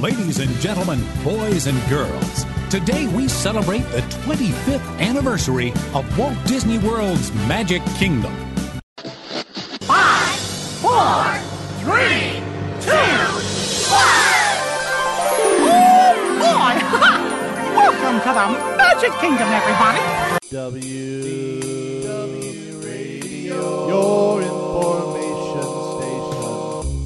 Ladies and gentlemen, boys and girls, today we celebrate the 25th anniversary of Walt Disney World's Magic Kingdom. Five, four, three, two, one! Oh Boy! Welcome to the Magic Kingdom, everybody! W W Radio, your information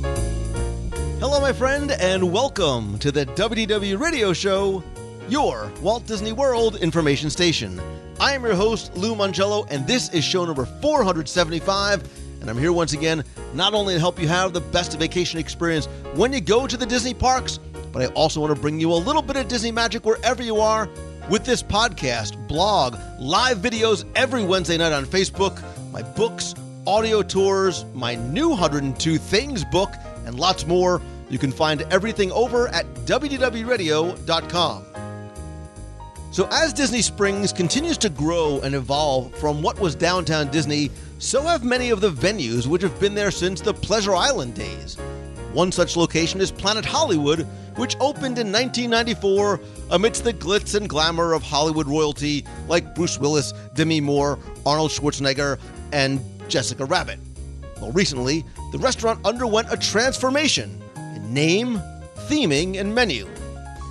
station. Hello, my friend, and welcome to the WDW Radio Show, your Walt Disney World information station. I am your host, Lou Mongello, and this is show number 475. And I'm here once again, not only to help you have the best vacation experience when you go to the Disney parks, but I also want to bring you a little bit of Disney magic wherever you are with this podcast, blog, live videos every Wednesday night on Facebook, my books, audio tours, my new 102 Things book, and lots more. You can find everything over at WDWRadio.com. So, as Disney Springs continues to grow and evolve from what was downtown Disney, so have many of the venues which have been there since the Pleasure Island days. One such location is Planet Hollywood, which opened in 1994 amidst the glitz and glamour of Hollywood royalty like Bruce Willis, Demi Moore, Arnold Schwarzenegger, and Jessica Rabbit. Well, recently, the restaurant underwent a transformation in name, theming, and menu.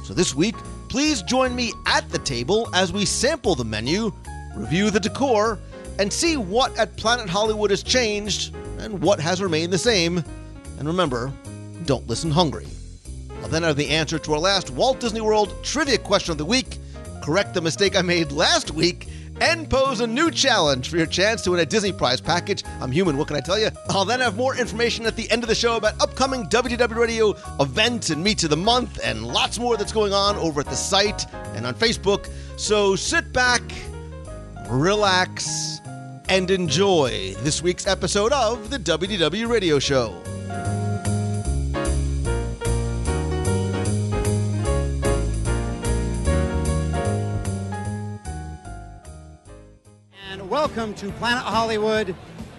So this week, please join me at the table as we sample the menu, review the decor, and see what at Planet Hollywood has changed and what has remained the same. And remember, don't listen hungry. I'll then have the answer to our last Walt Disney World trivia question of the week, correct the mistake I made last week, and pose a new challenge for your chance to win a Disney Prize package. I'm human, what can I tell you? I'll then have more information at the end of the show about upcoming WDW Radio events and meets of the month, and lots more that's going on over at the site and on Facebook. So sit back, relax, and enjoy this week's episode of the WDW Radio Show. Welcome to Planet Hollywood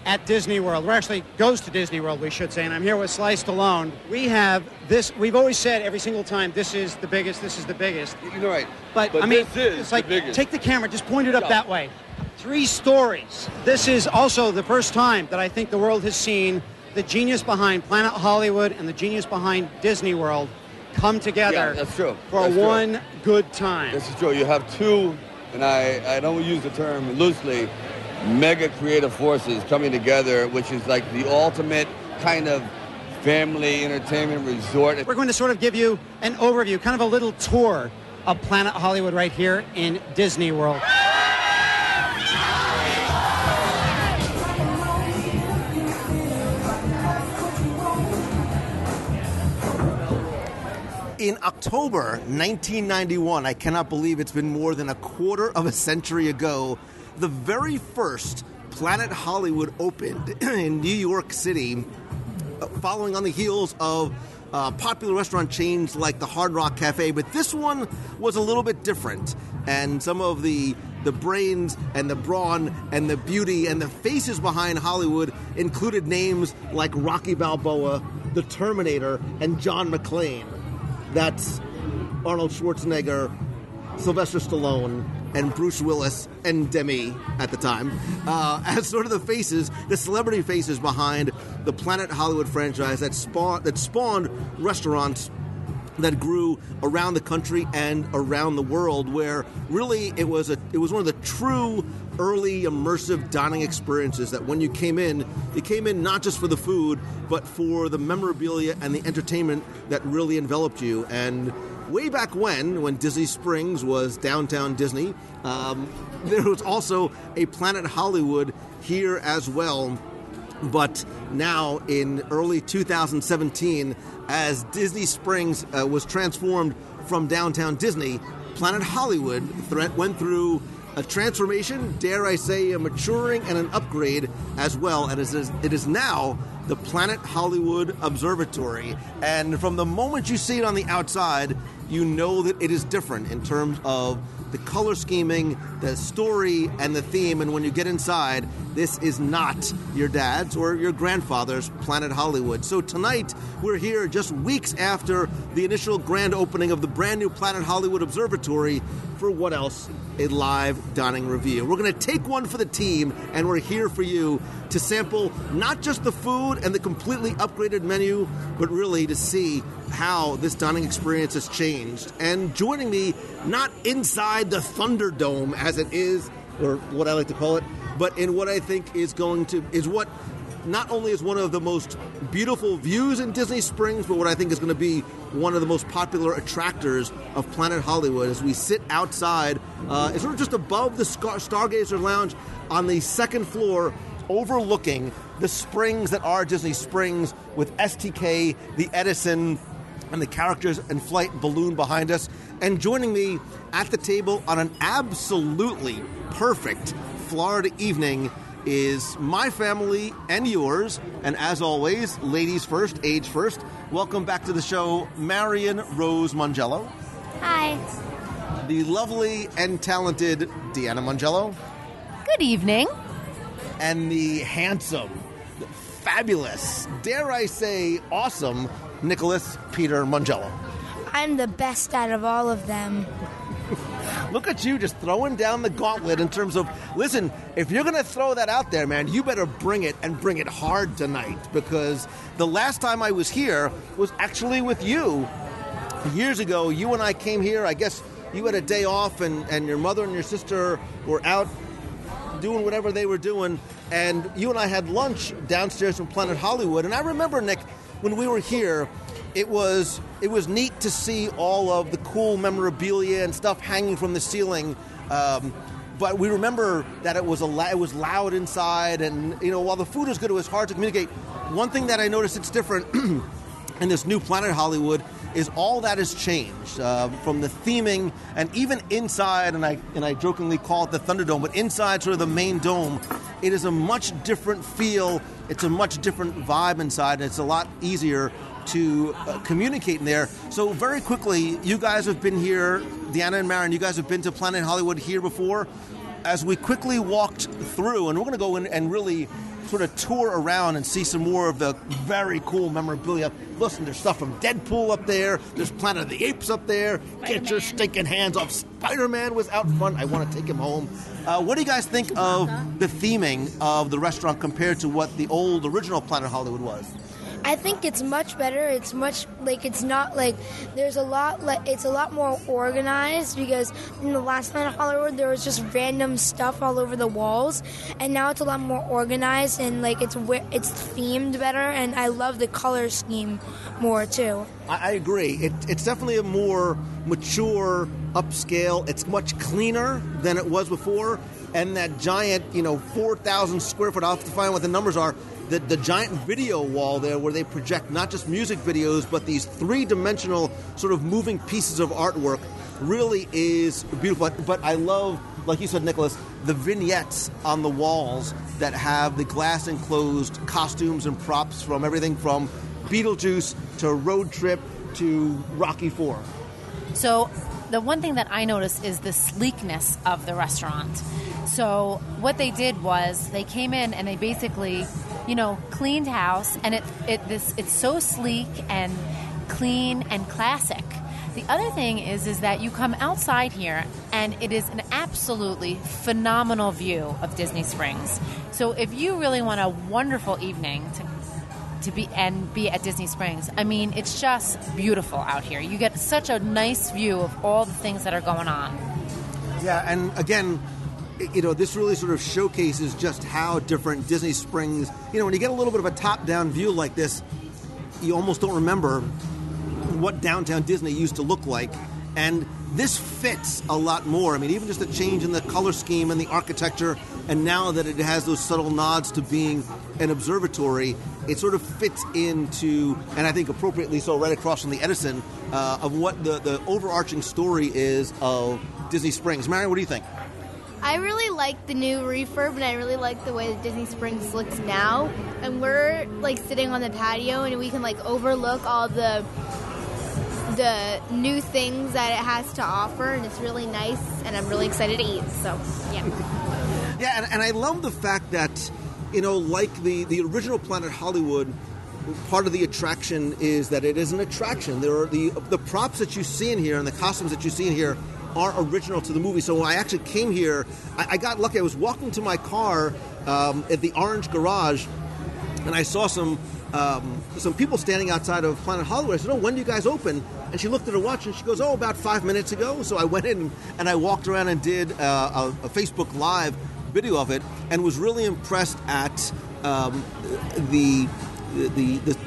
at Disney World. We're actually goes to Disney World, we should say, and I'm here with Sly Stallone. We have this. We've always said every single time, this is the biggest. This is the biggest. You're right. But, But I mean, it's like the take the camera, just point it up that way. Three stories. This is also the first time that I think the world has seen the genius behind Planet Hollywood and the genius behind Disney World come together Yeah, that's true. for That's true. one good time. This is true. You have two, and I, I don't use the term loosely, mega creative forces coming together, which is like the ultimate kind of family entertainment resort. We're going to sort of give you an overview, kind of a little tour of Planet Hollywood right here in Disney World. In October 1991, I cannot believe it's been more than a quarter of a century ago, the very first Planet Hollywood opened in New York City, following on the heels of uh, popular restaurant chains like the Hard Rock Cafe. But this one was a little bit different, and some of the the brains and the brawn and the beauty and the faces behind Hollywood included names like Rocky Balboa, The Terminator, and John McClane. That's Arnold Schwarzenegger, Sylvester Stallone, and Bruce Willis and Demi at the time uh, as sort of the faces, the celebrity faces behind the Planet Hollywood franchise that spawned that spawned restaurants that grew around the country and around the world where really it was a it was one of the true early immersive dining experiences that when you came in you came in not just for the food but for the memorabilia and the entertainment that really enveloped you. And way back when when disney springs was downtown disney um, there was also a planet hollywood here as well but now in early 2017, as Disney Springs uh, was transformed from downtown Disney, Planet Hollywood thre- went through a transformation, dare I say, a maturing and an upgrade as well. And it is, it is now the Planet Hollywood Observatory. And from the moment you see it on the outside, you know that it is different in terms of the color scheming, the story, and the theme. And when you get inside, this is not your dad's or your grandfather's Planet Hollywood. So tonight, we're here just weeks after the initial grand opening of the brand new Planet Hollywood Observatory for what else? A live dining review. We're going to take one for the team, and we're here for you to sample not just the food and the completely upgraded menu, but really to see how this dining experience has changed. And joining me, not inside the Thunderdome as it is, or what I like to call it, but in what I think is going to, is what not only is one of the most beautiful views in Disney Springs, but what I think is going to be one of the most popular attractors of Planet Hollywood as we sit outside, uh, it's sort of just above the Star- Stargazer Lounge on the second floor, overlooking the springs that are Disney Springs with STK, the Edison, and the Characters in Flight balloon behind us. And joining me at the table on an absolutely perfect Florida evening is my family and yours. And as always, ladies first, age first. Welcome back to the show, Marion Rose Mongello. Hi. The lovely and talented Deanna Mongello. Good evening. And the handsome, fabulous, dare I say, awesome Nicholas Peter Mongello. I'm the best out of all of them. Look at you just throwing down the gauntlet in terms of listen, if you're going to throw that out there, man, you better bring it and bring it hard tonight. Because the last time I was here was actually with you. Years ago, you and I came here, I guess you had a day off and, and your mother and your sister were out doing whatever they were doing. And you and I had lunch downstairs from Planet Hollywood. And I remember Nick when we were here it was it was neat to see all of the cool memorabilia and stuff hanging from the ceiling. Um, but we remember that it was a it was loud inside, and you know while the food was good, it was hard to communicate. One thing that I noticed it's different in this new Planet Hollywood is all that has changed uh, from the theming and even inside, and I and I jokingly call it the Thunderdome, but inside sort of the main dome, it is a much different feel. It's a much different vibe inside, and it's a lot easier to uh, communicate in there. So very quickly, you guys have been here, Deanna and Marion. You guys have been to Planet Hollywood here before. As we quickly walked through, and we're going to go in and really sort of tour around and see some more of the very cool memorabilia. Listen, there's stuff from Deadpool up there. There's Planet of the Apes up there. Spider-Man. Get your stinking hands off. Spider Man was out front. I want to take him home. Uh, what do you guys think of the theming of the restaurant compared to what the old original Planet Hollywood was? I think it's much better. It's much like it's not like there's a lot like it's a lot more organized because in the last Planet Hollywood there was just random stuff all over the walls, and now it's a lot more organized and like it's it's themed better. And I love the color scheme more too. I, I agree. It, it's definitely a more mature, upscale. It's much cleaner than it was before. And that giant, you know, 4,000 square foot, I'll have to find what the numbers are, the, the giant video wall there where they project not just music videos, but these three dimensional sort of moving pieces of artwork really is beautiful. But I love, like you said, Nicholas, the vignettes on the walls that have the glass enclosed costumes and props from everything from Beetlejuice to Road Trip to Rocky Four. So the one thing that I noticed is the sleekness of the restaurant. So what they did was they came in and they basically you know, cleaned house, and it it this it's so sleek and clean and classic. The other thing is is that you come outside here and it is an absolutely phenomenal view of Disney Springs. So if you really want a wonderful evening to to be and be at Disney Springs, I mean, it's just beautiful out here. You get such a nice view of all the things that are going on. Yeah, and again, you know, this really sort of showcases just how different Disney Springs, you know, when you get a little bit of a top down view like this, you almost don't remember what downtown Disney used to look like. And this fits a lot more. I mean, even just a change in the color scheme and the architecture, and now that it has those subtle nods to being an observatory, it sort of fits into, and I think appropriately so, right across from the Edison, uh, of what the, the overarching story is of Disney Springs. Marion, what do you think? I really like the new refurb, and I really like the way that Disney Springs looks now. And we're like sitting on the patio, and we can like overlook all the the new things that it has to offer, and it's really nice. And I'm really excited to eat. So, yeah. Yeah, and, and I love the fact that, you know, like the, the original Planet Hollywood, part of the attraction is that it is an attraction. There are the the props that you see in here and the costumes that you see in here are original to the movie. So when I actually came here, I, I got lucky. I was walking to my car um, at the Orange Garage, and I saw some um, some people standing outside of Planet Hollywood. I said, "Oh, when do you guys open?" And she looked at her watch and she goes, "Oh, about five minutes ago." So I went in and I walked around and did uh, a, a Facebook Live video of it, and was really impressed at um, the the the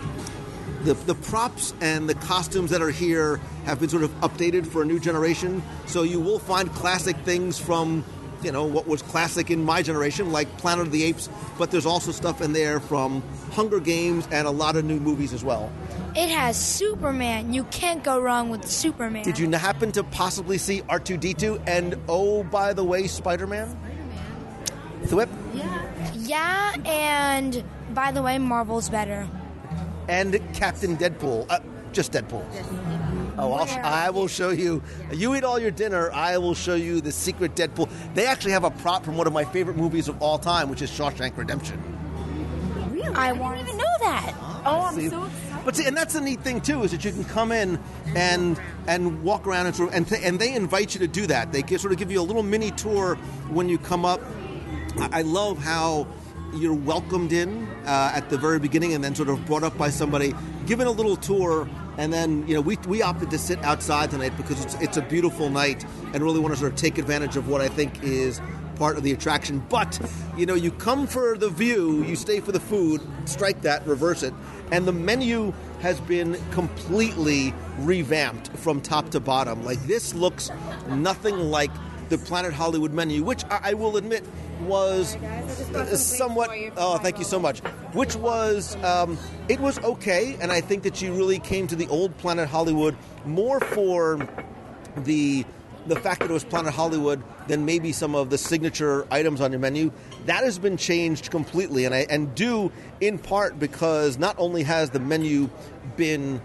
the, the props and the costumes that are here have been sort of updated for a new generation. So you will find classic things from, you know, what was classic in my generation, like Planet of the Apes, but there's also stuff in there from Hunger Games and a lot of new movies as well. It has Superman. You can't go wrong with Superman. Did you happen to possibly see R2D2 and, oh, by the way, Spider Man? Thwip? Yeah, and by the way, Marvel's better. And Captain Deadpool. Uh, just Deadpool. Oh, I'll, I will show you. You eat all your dinner. I will show you the secret Deadpool. They actually have a prop from one of my favorite movies of all time, which is Shawshank Redemption. Really? I I didn't even know that. Oh, I'm See? so excited. But see, and that's the neat thing too is that you can come in and and walk around and sort of, and th- and they invite you to do that. They sort of give you a little mini tour when you come up. I, I love how you're welcomed in uh, at the very beginning and then sort of brought up by somebody, given a little tour, and then you know we, we opted to sit outside tonight because it's it's a beautiful night and really want to sort of take advantage of what I think is part of the attraction. But you know, you come for the view, you stay for the food. Strike that, reverse it, and the menu has been completely revamped from top to bottom. Like this looks nothing like the Planet Hollywood menu, which I, I will admit was uh, somewhat. Oh, thank you so much. Which was um, it was okay, and I think that you really came to the old Planet Hollywood more for the the fact that it was Planet Hollywood than maybe some of the signature items on your menu. That has been changed completely, and I and due in part because not only has the menu been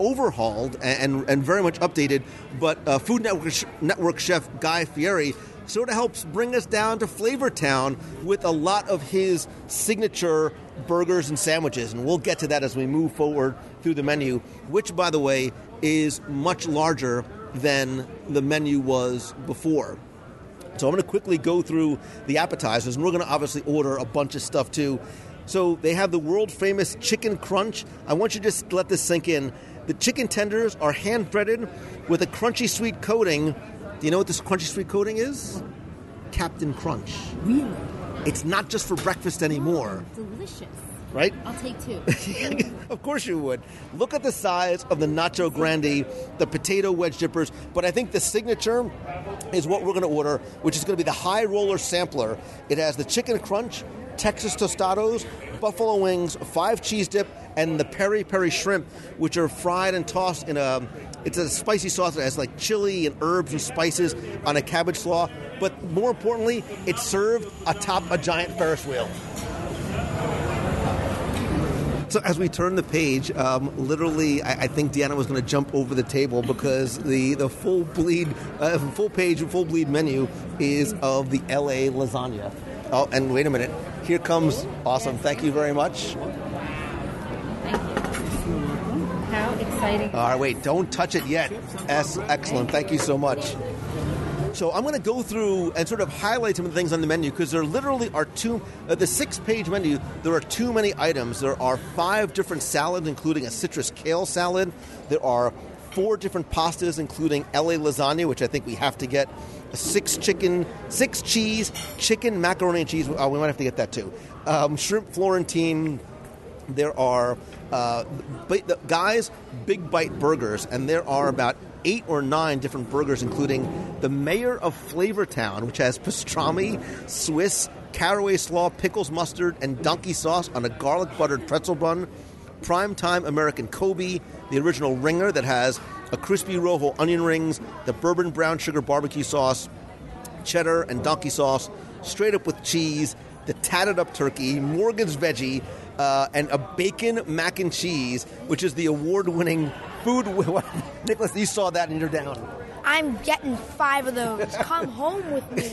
overhauled and, and very much updated, but uh, Food Network, Network chef Guy Fieri sort of helps bring us down to Flavor Town with a lot of his signature burgers and sandwiches. And we'll get to that as we move forward through the menu, which, by the way, is much larger than the menu was before. So I'm going to quickly go through the appetizers, and we're going to obviously order a bunch of stuff too. So they have the world famous chicken crunch. I want you to just let this sink in. The chicken tenders are hand breaded with a crunchy sweet coating. Do you know what this crunchy sweet coating is? Captain Crunch. Really? It's not just for breakfast anymore, Delicious. right? I'll take two. of course you would. Look at the size of the Nacho Grande, the potato wedge dippers, but I think the signature is what we're going to order, which is going to be the high roller sampler. It has the chicken crunch, Texas tostados, buffalo wings, five cheese dip, and the peri peri shrimp, which are fried and tossed in a it's a spicy sauce that has like chili and herbs and spices on a cabbage slaw. But more importantly, it's served atop a giant Ferris wheel. So as we turn the page, um, literally, I, I think Deanna was going to jump over the table because the, the full bleed, uh, full page, full bleed menu is of the LA lasagna. Oh, and wait a minute, here comes awesome. Thank you very much. How exciting. All right, wait, don't touch it yet. That's excellent. Thank you so much. So I'm going to go through and sort of highlight some of the things on the menu because there literally are two. Uh, the six-page menu, there are too many items. There are five different salads, including a citrus kale salad. There are four different pastas, including LA lasagna, which I think we have to get. Six chicken, six cheese, chicken macaroni and cheese. Oh, we might have to get that too. Um, shrimp Florentine, there are uh, guys big bite burgers and there are about eight or nine different burgers including the mayor of flavortown which has pastrami swiss caraway slaw pickles mustard and donkey sauce on a garlic buttered pretzel bun prime time american kobe the original ringer that has a crispy rojo onion rings the bourbon brown sugar barbecue sauce cheddar and donkey sauce, straight up with cheese, the tatted up turkey, Morgan's veggie, uh, and a bacon mac and cheese, which is the award winning food. Nicholas, you saw that and you're down. I'm getting five of those. Come home with me.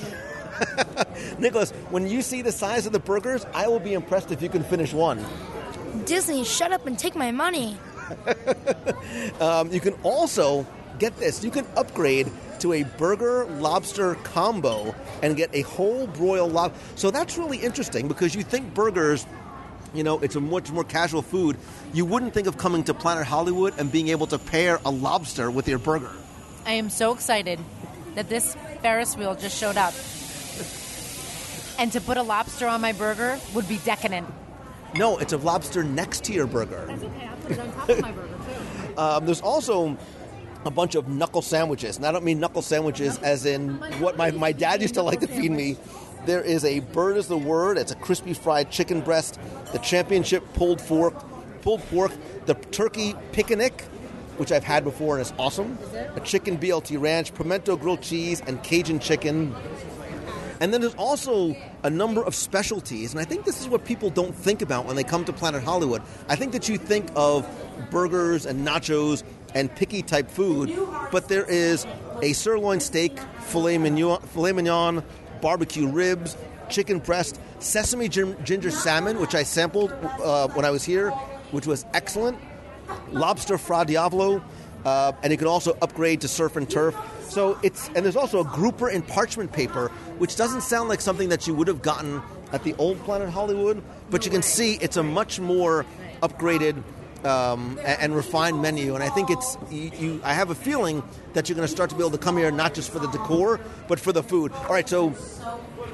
Nicholas, when you see the size of the burgers, I will be impressed if you can finish one. Disney, shut up and take my money. Um, you can also get this. You can upgrade to a burger lobster combo and get a whole broiled lobster. So that's really interesting because you think burgers, you know, it's a much more casual food. You wouldn't think of coming to Planet Hollywood and being able to pair a lobster with your burger. I am so excited that this Ferris wheel just showed up. And to put a lobster on my burger would be decadent. No, it's a lobster next to your burger. That's okay. I'll put it on top of my burger too. Um, there's also a bunch of knuckle sandwiches. And I don't mean knuckle sandwiches as in what my, my dad used to like to feed me. There is a bird is the word. It's a crispy fried chicken breast, the championship pulled fork, pulled pork, the turkey picnic, which I've had before and it's awesome. A chicken BLT ranch, pimento grilled cheese, and Cajun chicken. And then there's also a number of specialties, and I think this is what people don't think about when they come to Planet Hollywood. I think that you think of burgers and nachos and picky type food, but there is a sirloin steak, filet mignon, filet mignon barbecue ribs, chicken breast, sesame gin- ginger salmon, which I sampled uh, when I was here, which was excellent, lobster fra diavolo, uh, and you can also upgrade to surf and turf. So it's and there's also a grouper in parchment paper, which doesn't sound like something that you would have gotten at the old Planet Hollywood, but you can see it's a much more upgraded um, and refined menu. And I think it's you, you. I have a feeling that you're going to start to be able to come here not just for the decor, but for the food. All right, so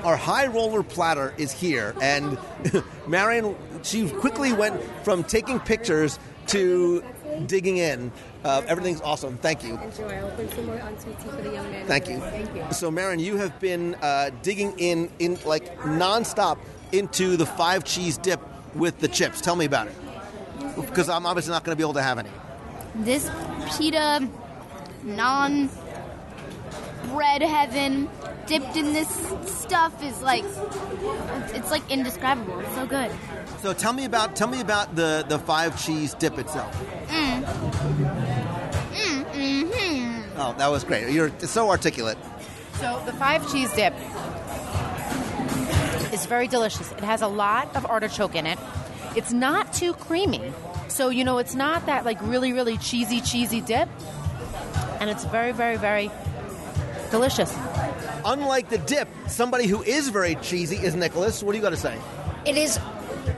our high roller platter is here, and Marion she quickly went from taking pictures to digging in. Uh, everything's awesome. Thank you. Enjoy. I'll bring some more tea for the young man. Thank you. Thank you. So, Marion, you have been uh, digging in, in like nonstop into the five cheese dip with the chips. Tell me about it, because I'm obviously not going to be able to have any. This pita naan bread heaven dipped in this stuff is like it's, it's like indescribable. It's so good. So, tell me about tell me about the the five cheese dip itself. Mm. Mm, mm-hmm. Oh, that was great. You're so articulate. So the five cheese dip is very delicious. It has a lot of artichoke in it. It's not too creamy. So, you know, it's not that like really, really cheesy, cheesy dip. And it's very, very, very delicious. Unlike the dip, somebody who is very cheesy is Nicholas. What do you got to say? It is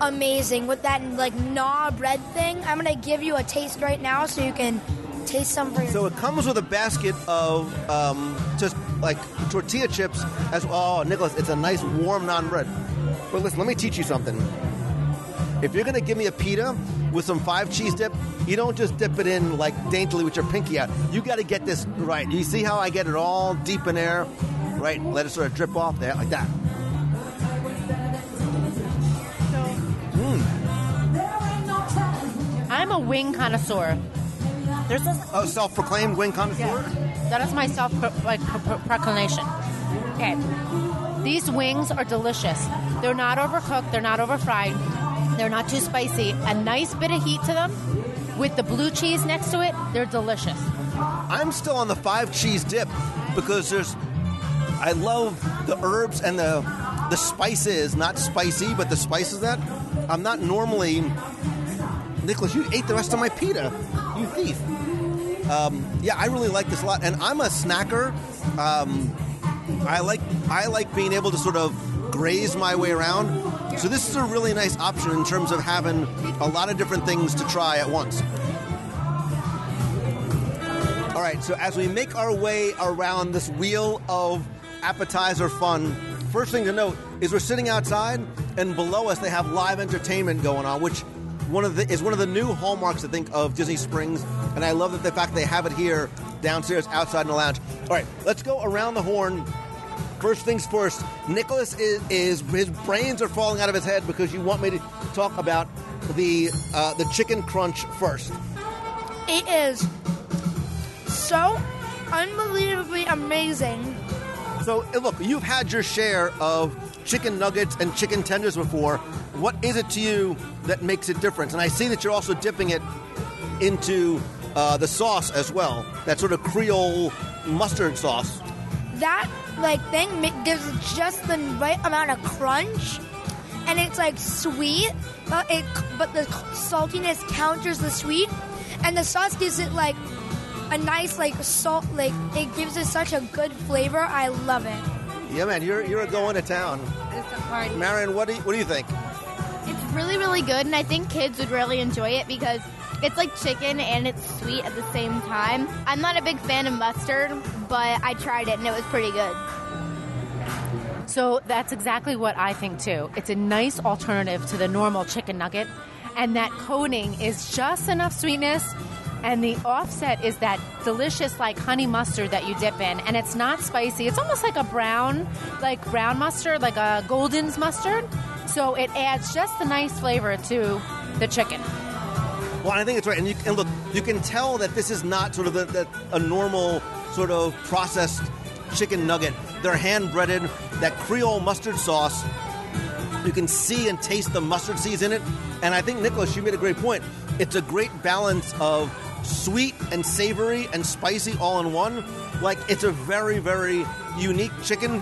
amazing with that like naan bread thing. I'm gonna give you a taste right now so you can taste some for yourself. So it comes with a basket of um, just like tortilla chips as well. Oh, Nicholas, it's a nice warm naan bread. But listen, let me teach you something. If you're going to give me a pita with some five cheese dip, you don't just dip it in like daintily with your pinky out. You got to get this right. You see how I get it all deep in there? Right. Let it sort of drip off there like that. Hmm. I'm a wing connoisseur. There's this, Oh, self-proclaimed wing connoisseur. that is my self like pro- pro- proclamation. Okay, these wings are delicious. They're not overcooked. They're not overfried. They're not too spicy. A nice bit of heat to them, with the blue cheese next to it. They're delicious. I'm still on the five cheese dip because there's. I love the herbs and the the spices, not spicy, but the spices that I'm not normally. Nicholas, you ate the rest of my pita, you thief. Um, yeah, I really like this a lot, and I'm a snacker. Um, I like I like being able to sort of graze my way around. So this is a really nice option in terms of having a lot of different things to try at once. All right, so as we make our way around this wheel of appetizer fun, first thing to note is we're sitting outside, and below us they have live entertainment going on, which one of the is one of the new hallmarks I think of Disney Springs, and I love that the fact they have it here downstairs outside in the lounge. All right, let's go around the horn. First things first, Nicholas is, is his brains are falling out of his head because you want me to talk about the uh, the chicken crunch first. It is so unbelievably amazing. So, uh, look, you've had your share of chicken nuggets and chicken tenders before. What is it to you that makes it different? And I see that you're also dipping it into uh, the sauce as well. That sort of Creole mustard sauce. That like thing gives just the right amount of crunch, and it's like sweet, but it but the saltiness counters the sweet, and the sauce gives it like a nice like salt like it gives it such a good flavor. I love it. Yeah, man, you're you're going to town. It's a party. Marion, what do you, what do you think? It's really, really good, and I think kids would really enjoy it because it's like chicken and it's sweet at the same time. I'm not a big fan of mustard, but I tried it and it was pretty good. So that's exactly what I think too. It's a nice alternative to the normal chicken nugget, and that coating is just enough sweetness. And the offset is that delicious, like honey mustard that you dip in, and it's not spicy. It's almost like a brown, like brown mustard, like a Gulden's mustard. So it adds just a nice flavor to the chicken. Well, I think it's right, and, you, and look, you can tell that this is not sort of the, a normal sort of processed chicken nugget. They're hand breaded. That Creole mustard sauce, you can see and taste the mustard seeds in it. And I think Nicholas, you made a great point. It's a great balance of sweet and savory and spicy all in one. Like it's a very, very unique chicken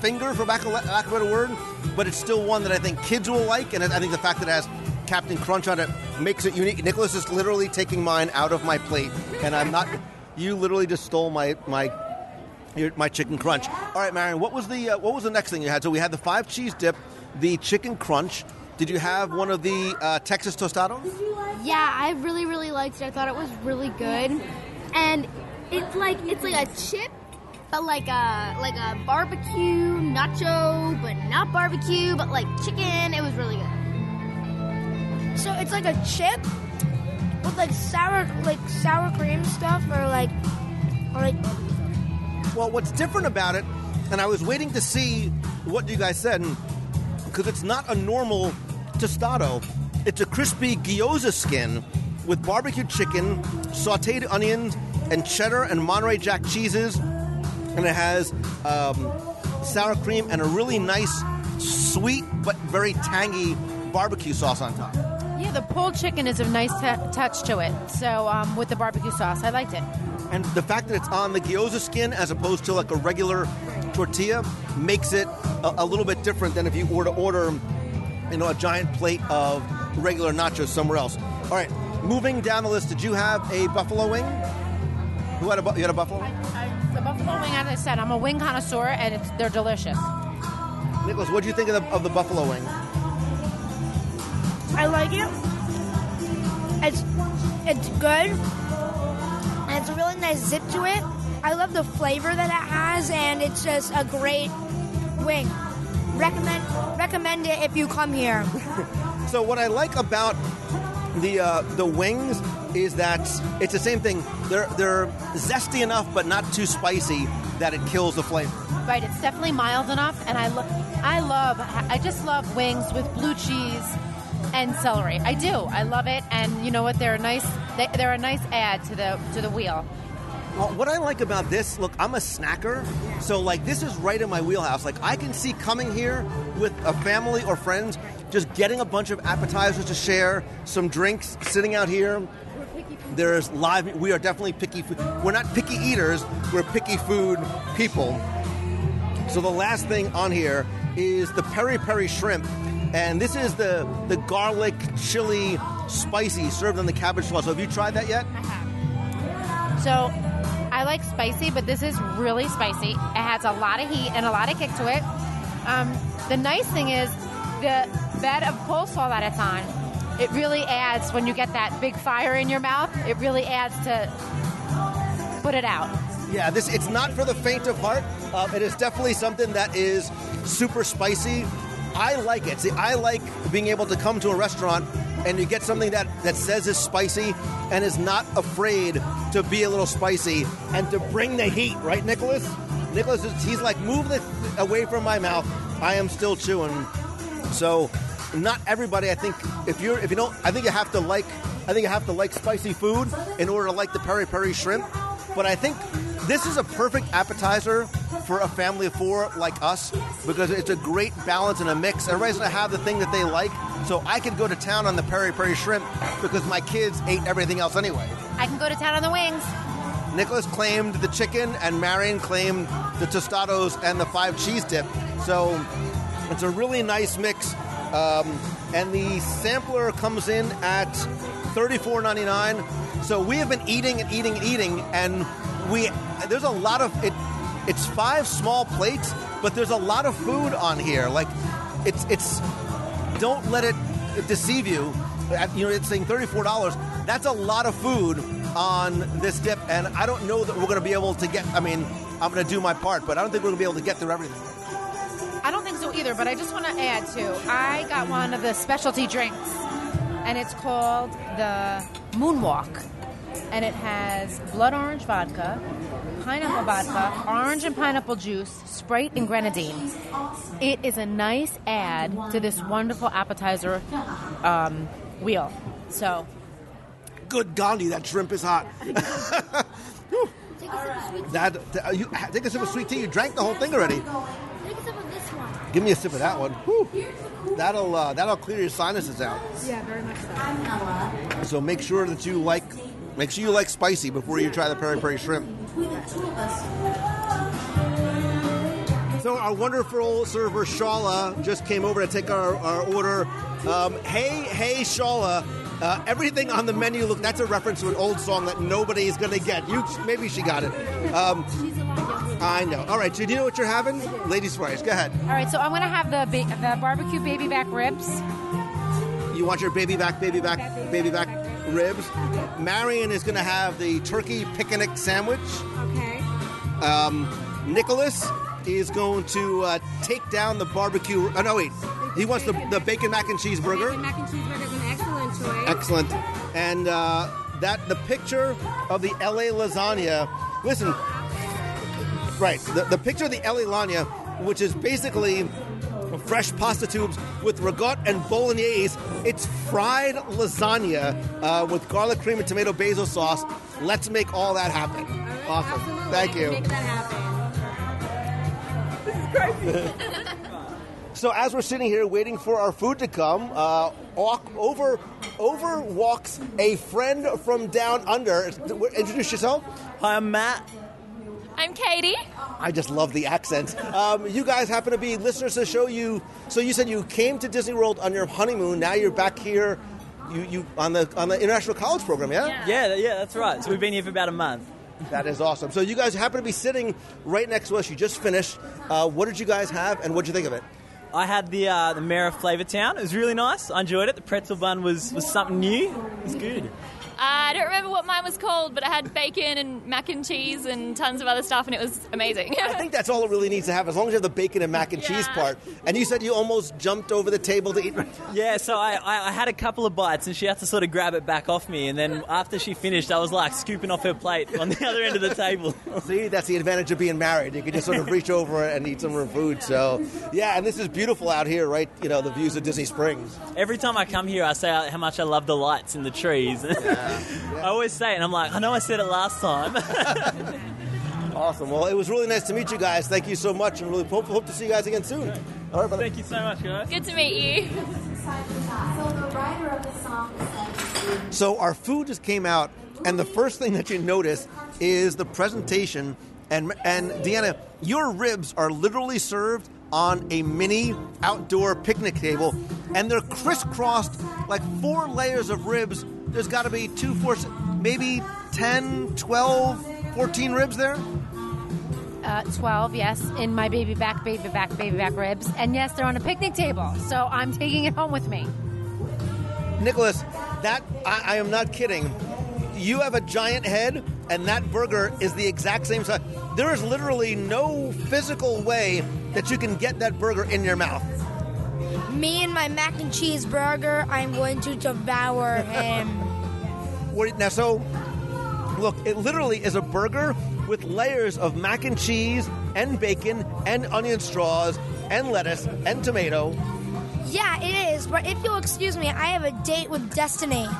finger, for lack of a better word. But it's still one that I think kids will like, and I think the fact that it has Captain Crunch on it makes it unique. Nicholas is literally taking mine out of my plate, and I'm not. You literally just stole my my my chicken crunch. All right, Marion, what was the uh, what was the next thing you had? So we had the five cheese dip, the chicken crunch. Did you have one of the uh, Texas tostados? Yeah, I really, really liked it. I thought it was really good, and it's like it's like a chip, but like a like a barbecue nacho, but not barbecue, but like chicken. It was really good. So it's like a chip with like sour like sour cream stuff or like or like Well, what's different about it, and I was waiting to see what you guys said, because it's not a normal tostado. It's a crispy gyoza skin with barbecue chicken, sauteed onions, and cheddar and Monterey Jack cheeses, and it has um, sour cream and a really nice, sweet but very tangy barbecue sauce on top. Yeah, the pulled chicken is a nice t- touch to it. So um, with the barbecue sauce, I liked it. And the fact that it's on the gyoza skin as opposed to like a regular tortilla makes it a, a little bit different than if you were to order, you know, a giant plate of regular nachos somewhere else. All right, moving down the list, did you have a buffalo wing? Who had a bu- you had a buffalo? wing? The buffalo wing, as I said, I'm a wing connoisseur, and it's, they're delicious. Nicholas, what do you think of the, of the buffalo wing? I like it. It's it's good. And it's a really nice zip to it. I love the flavor that it has and it's just a great wing. Recommend recommend it if you come here. So what I like about the uh, the wings is that it's the same thing. They're they're zesty enough, but not too spicy that it kills the flavor. Right, it's definitely mild enough, and I lo- I love I just love wings with blue cheese and celery. I do. I love it, and you know what? They're a nice they, they're a nice add to the to the wheel. Well, what I like about this, look, I'm a snacker, so like this is right in my wheelhouse. Like I can see coming here with a family or friends, just getting a bunch of appetizers to share, some drinks, sitting out here. There's live. We are definitely picky. Food. We're not picky eaters. We're picky food people. So the last thing on here is the peri peri shrimp, and this is the the garlic chili spicy served on the cabbage slaw. So have you tried that yet? I have. So I like spicy, but this is really spicy. It has a lot of heat and a lot of kick to it. Um, the nice thing is the bed of coleslaw that it's on. It really adds when you get that big fire in your mouth. It really adds to put it out. Yeah, this it's not for the faint of heart. Uh, it is definitely something that is super spicy. I like it. See, I like being able to come to a restaurant and you get something that, that says is spicy and is not afraid to be a little spicy and to bring the heat, right, Nicholas? Nicholas is he's like, move this away from my mouth. I am still chewing. So not everybody I think if you're if you don't I think you have to like I think you have to like spicy food in order to like the peri peri shrimp. But I think this is a perfect appetizer for a family of four like us because it's a great balance and a mix. Everybody's to have the thing that they like. So I could go to town on the peri peri shrimp because my kids ate everything else anyway. I can go to town on the wings. Nicholas claimed the chicken, and Marion claimed the tostados and the five cheese dip. So it's a really nice mix. Um, and the sampler comes in at $34.99. So we have been eating and eating and eating, and we there's a lot of it. It's five small plates, but there's a lot of food on here. Like it's it's don't let it deceive you. Uh, you know, it's saying thirty-four dollars. That's a lot of food on this dip, and I don't know that we're going to be able to get. I mean, I'm going to do my part, but I don't think we're going to be able to get through everything. I don't think so either, but I just want to add to. I got one of the specialty drinks, and it's called the Moonwalk, and it has blood orange vodka, pineapple vodka, orange and pineapple juice, Sprite, and grenadine. It is a nice add to this wonderful appetizer um, wheel. So Good Gandhi, that shrimp is hot. that, that- you take a sip of sweet tea. You drank the whole thing already. Take a sip of this one. Give me a sip of that one. Whew. That'll uh, that'll clear your sinuses out. Yeah, very much so. So make sure that you like make sure you like spicy before you try the peri peri shrimp. So our wonderful server Shala just came over to take our, our order. Um, hey, hey, Shala. Uh, everything on the menu look that's a reference to an old song that nobody is going to get. You maybe she got it. Um, I know. All right, so do you know what you're having? Ladies first. Go ahead. All right, so I'm going to have the ba- the barbecue baby back ribs. You want your baby back, baby back, baby back ribs. Marion is going to have the turkey picnic sandwich. Okay. Um, Nicholas is going to uh, take down the barbecue. Oh no, wait. He wants the, the bacon mac and cheese burger. Mac and cheeseburger is an excellent choice. Excellent. And uh, that the picture of the LA lasagna. Listen, right? The, the picture of the LA lasagna, which is basically fresh pasta tubes with ragout and bolognese. It's fried lasagna uh, with garlic cream and tomato basil sauce. Let's make all that happen. Awesome. Absolutely. Thank you. Make that happen. So as we're sitting here waiting for our food to come, uh, walk over over walks a friend from down under. Introduce yourself. Hi, I'm Matt. I'm Katie. I just love the accent. Um, you guys happen to be listeners to the show. You so you said you came to Disney World on your honeymoon. Now you're back here. You, you on the on the international college program, yeah? Yeah, yeah, that's right. So we've been here for about a month. That is awesome. So you guys happen to be sitting right next to us. You just finished. Uh, what did you guys have, and what did you think of it? I had the uh, the Mayor of Flavortown. It was really nice. I enjoyed it. The pretzel bun was, was something new. It was good. Uh, I don't remember what mine was called, but I had bacon and mac and cheese and tons of other stuff, and it was amazing. I think that's all it really needs to have, as long as you have the bacon and mac and cheese part. And you said you almost jumped over the table to eat. Yeah, so I, I, I had a couple of bites and she had to sort of grab it back off me. And then after she finished, I was like scooping off her plate on the other end of the table. See, that's the advantage of being married. You can just sort of reach over and eat some of her food. So, yeah, and this is beautiful out here, right? You know, the views of Disney Springs. Every time I come here, I say how much I love the lights and the trees. I always say it, and I'm like, I know I said it last time. Awesome. Well, it was really nice to meet you guys. Thank you so much, and really hope, hope to see you guys again soon. All right, brother. Thank you so much, guys. Good to meet you. So our food just came out, and the first thing that you notice is the presentation. And and Deanna, your ribs are literally served on a mini outdoor picnic table, and they're crisscrossed like four layers of ribs. There's got to be two, four, maybe 10, 12, 14 ribs there. Uh, 12, yes, in my baby back, baby back, baby back ribs. And yes, they're on a picnic table, so I'm taking it home with me. Nicholas, that I, I am not kidding. You have a giant head, and that burger is the exact same size. There is literally no physical way that you can get that burger in your mouth. Me and my mac and cheese burger, I'm going to devour him. What- Now, so look, it literally is a burger with layers of mac and cheese and bacon and onion straws and lettuce and tomato. yeah, it is. But if you'll excuse me, I have a date with Destiny.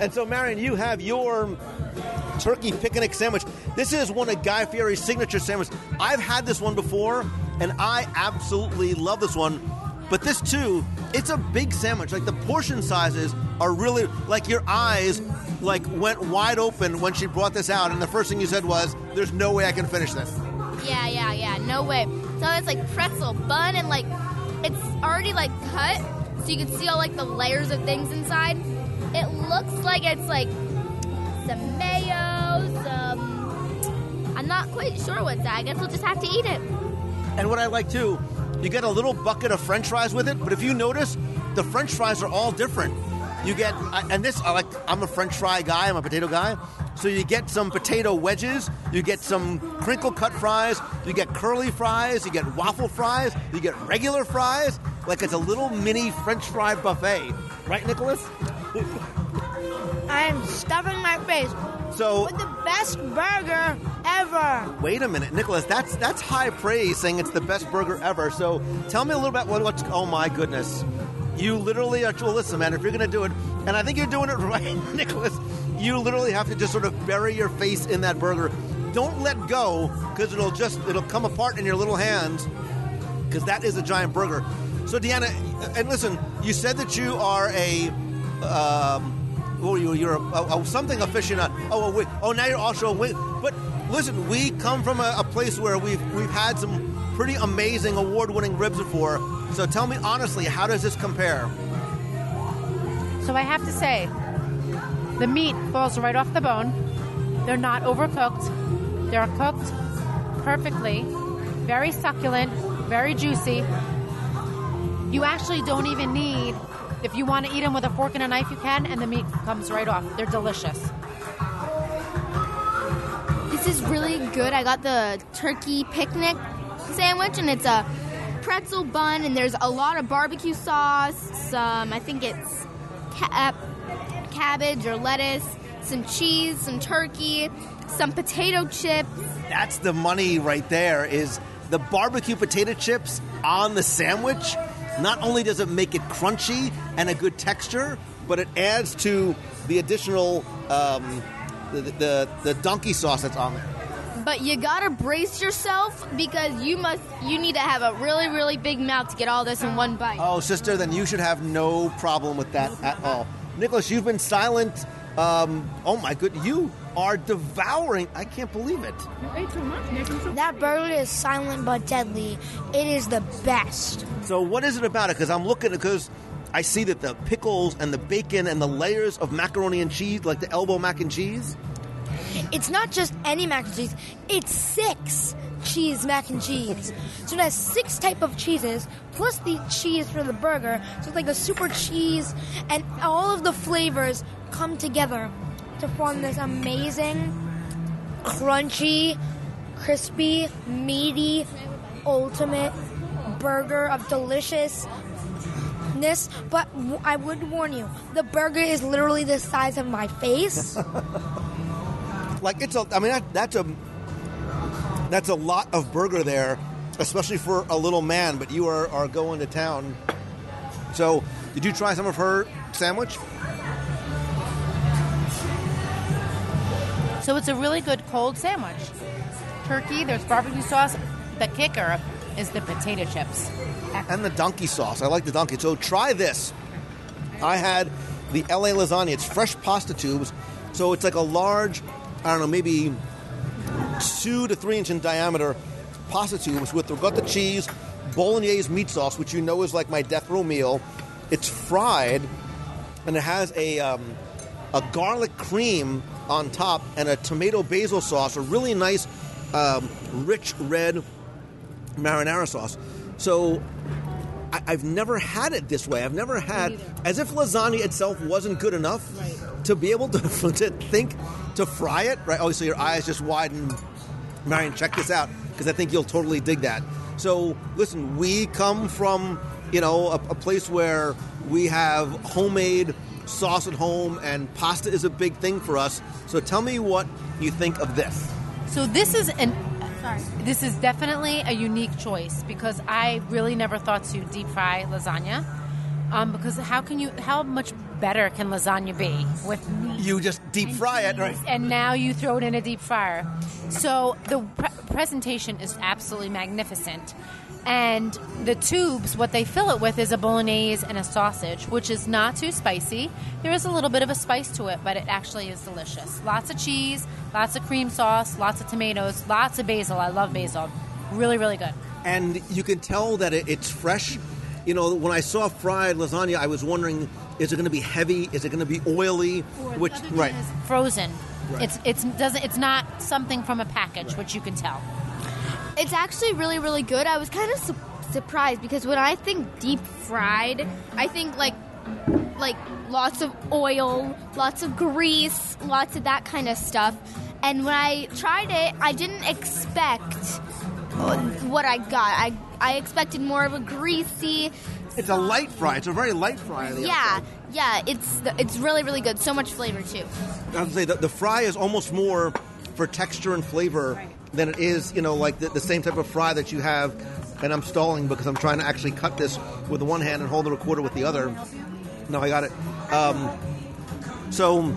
And so, Marion, you have your turkey picnic sandwich. This is one of Guy Fieri's signature sandwiches. I've had this one before, and I absolutely love this one. But this too, it's a big sandwich. Like the portion sizes are really like your eyes like went wide open when she brought this out, and the first thing you said was, "There's no way I can finish this." Yeah, yeah, yeah. No way. So it's like pretzel bun and like it's already like cut, so you can see all like the layers of things inside. It looks like it's like some mayo, some. I'm not quite sure what's that. I guess we'll just have to eat it. And what I like too, you get a little bucket of French fries with it. But if you notice, the French fries are all different. You get, and this, I like. I'm a French fry guy. I'm a potato guy. So you get some potato wedges. You get some crinkle cut fries. You get curly fries. You get waffle fries. You get regular fries. Like it's a little mini French fry buffet, right, Nicholas? I'm stuffing my face So with the best burger ever. Wait a minute, Nicholas. That's that's high praise, saying it's the best burger ever. So tell me a little bit what, what's. Oh my goodness, you literally are. Well, listen, man. If you're going to do it, and I think you're doing it right, Nicholas, you literally have to just sort of bury your face in that burger. Don't let go because it'll just it'll come apart in your little hands because that is a giant burger. So Deanna, and listen, you said that you are a. Um, oh, you, you're a, a, a something aficionado. Uh, oh, oh, wait. Oh, now you're also a wing. But listen, we come from a, a place where we've we've had some pretty amazing award-winning ribs before. So tell me honestly, how does this compare? So I have to say, the meat falls right off the bone. They're not overcooked. They're cooked perfectly, very succulent, very juicy. You actually don't even need, if you want to eat them with a fork and a knife, you can, and the meat comes right off. They're delicious. This is really good. I got the turkey picnic sandwich, and it's a pretzel bun, and there's a lot of barbecue sauce. Some, I think it's ca- uh, cabbage or lettuce, some cheese, some turkey, some potato chips. That's the money right there. Is the barbecue potato chips on the sandwich? Not only does it make it crunchy and a good texture, but it adds to the additional um, the, the the donkey sauce that's on there. But you gotta brace yourself because you must. You need to have a really, really big mouth to get all this in one bite. Oh, sister, then you should have no problem with that at all. Nicholas, you've been silent. Um, oh my good, you are devouring. I can't believe it. That burger is silent but deadly. It is the best. So, what is it about it? Because I'm looking because I see that the pickles and the bacon and the layers of macaroni and cheese, like the elbow mac and cheese. It's not just any mac and cheese. It's six cheese mac and cheese. So it has six type of cheeses plus the cheese for the burger. So it's like a super cheese, and all of the flavors come together to form this amazing, crunchy, crispy, meaty, ultimate burger of deliciousness. But I would warn you, the burger is literally the size of my face. Like it's a. I mean, that, that's a. That's a lot of burger there, especially for a little man. But you are, are going to town. So, did you try some of her sandwich? So it's a really good cold sandwich. Turkey, there's barbecue sauce. The kicker is the potato chips. and the donkey sauce. I like the donkey. So try this. I had the LA lasagna. It's fresh pasta tubes, so it's like a large, I don't know, maybe two to three inch in diameter pasta tubes with the cheese, bolognese meat sauce, which you know is like my death row meal. It's fried, and it has a um, a garlic cream on top and a tomato basil sauce, a really nice, um, rich red marinara sauce. So I, I've never had it this way. I've never had, as if lasagna itself wasn't good enough to be able to, to think to fry it. Right? Oh, so your eyes just widen. Marion, check this out because I think you'll totally dig that. So listen, we come from you know a, a place where we have homemade sauce at home and pasta is a big thing for us. So tell me what you think of this. So this is an sorry. This is definitely a unique choice because I really never thought to deep fry lasagna. Um, because how can you? How much better can lasagna be with meat? You just deep fry it, right? and now you throw it in a deep fryer. So the pre- presentation is absolutely magnificent. And the tubes, what they fill it with is a bolognese and a sausage, which is not too spicy. There is a little bit of a spice to it, but it actually is delicious. Lots of cheese, lots of cream sauce, lots of tomatoes, lots of basil. I love basil. Really, really good. and you can tell that it's fresh. You know, when I saw fried lasagna, I was wondering, is it going to be heavy? Is it going to be oily? Which right? Frozen. Right. It's it's doesn't it's not something from a package, which you can tell. It's actually really, really good. I was kind of su- surprised because when I think deep fried, I think like like lots of oil, lots of grease, lots of that kind of stuff. And when I tried it, I didn't expect what I got. I I expected more of a greasy. It's a light fry. It's a very light fry. the Yeah, outside. yeah. It's it's really, really good. So much flavor too. I would say the, the fry is almost more for texture and flavor than it is, you know, like the, the same type of fry that you have. And I'm stalling because I'm trying to actually cut this with the one hand and hold the recorder with the other. No, I got it. Um, so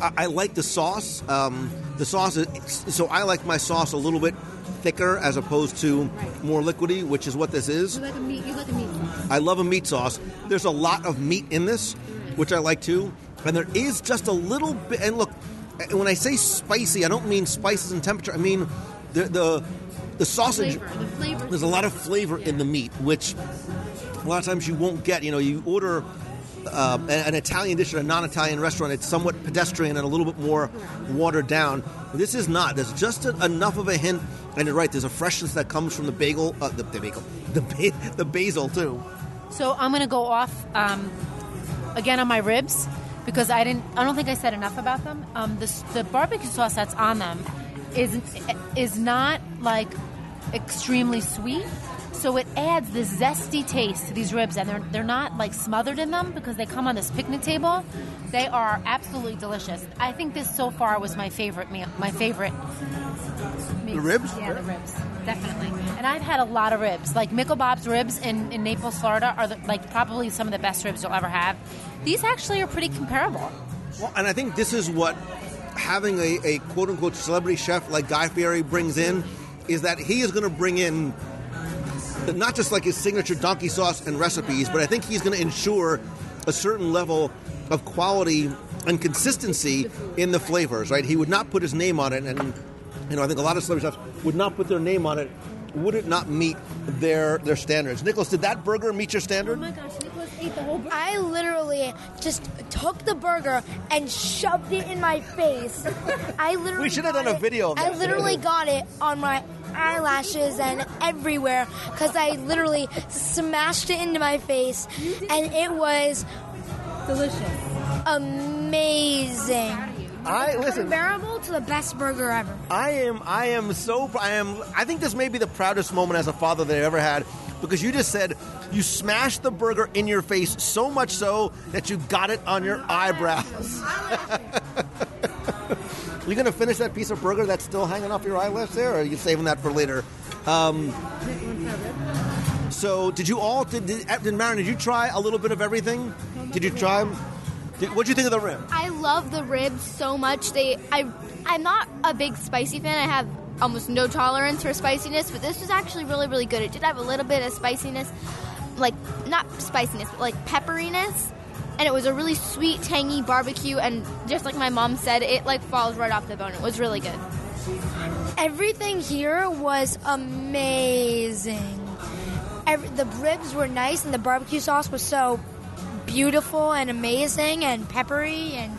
I, I like the sauce. Um, the sauce is so I like my sauce a little bit thicker as opposed to more liquidy, which is what this is. like a meat. You like a meat. I love a meat sauce. There's a lot of meat in this, which I like too. And there is just a little bit. And look, and when I say spicy, I don't mean spices and temperature. I mean the the, the sausage. Flavor. The flavor. There's a lot of flavor in the meat, which a lot of times you won't get. You know, you order uh, an, an Italian dish at a non-Italian restaurant. It's somewhat pedestrian and a little bit more watered down. This is not. There's just a, enough of a hint. And you're right. There's a freshness that comes from the bagel, uh, the, the bagel, the ba- the basil too. So I'm going to go off um, again on my ribs because I didn't. I don't think I said enough about them. Um, the, the barbecue sauce that's on them is is not like extremely sweet. So it adds this zesty taste to these ribs, and they're they're not like smothered in them because they come on this picnic table. They are absolutely delicious. I think this so far was my favorite meal. My favorite. The ribs? Yeah, the ribs, definitely. And I've had a lot of ribs. Like Michelbob's ribs in, in Naples, Florida, are the, like probably some of the best ribs you'll ever have. These actually are pretty comparable. Well, and I think this is what having a, a quote unquote celebrity chef like Guy Fieri brings in is that he is going to bring in not just like his signature donkey sauce and recipes, but I think he's going to ensure a certain level of quality and consistency in the flavors, right? He would not put his name on it, and you know, I think a lot of celebrity chefs would not put their name on it. Would it not meet their their standards? Nicholas, did that burger meet your standard? Oh gosh, Nicholas ate the whole burger. I literally just took the burger and shoved it in my face. I literally We should have got done a it- video of I that. literally got it on my eyelashes and everywhere because I literally smashed it into my face, and it was delicious, amazing. I listen. Comparable to the best burger ever. I am I am so I am I think this may be the proudest moment as a father that I ever had because you just said you smashed the burger in your face so much so that you got it on your eyebrows. are you gonna finish that piece of burger that's still hanging off your eyelash there, or are you saving that for later? Um, so, did you all did, did, did Marion? Did you try a little bit of everything? Did you try? What'd you think of the rib? I love the ribs so much. They, I, I'm not a big spicy fan. I have almost no tolerance for spiciness, but this was actually really, really good. It did have a little bit of spiciness, like not spiciness, but like pepperiness, and it was a really sweet, tangy barbecue. And just like my mom said, it like falls right off the bone. It was really good. Everything here was amazing. Every, the ribs were nice, and the barbecue sauce was so beautiful and amazing and peppery and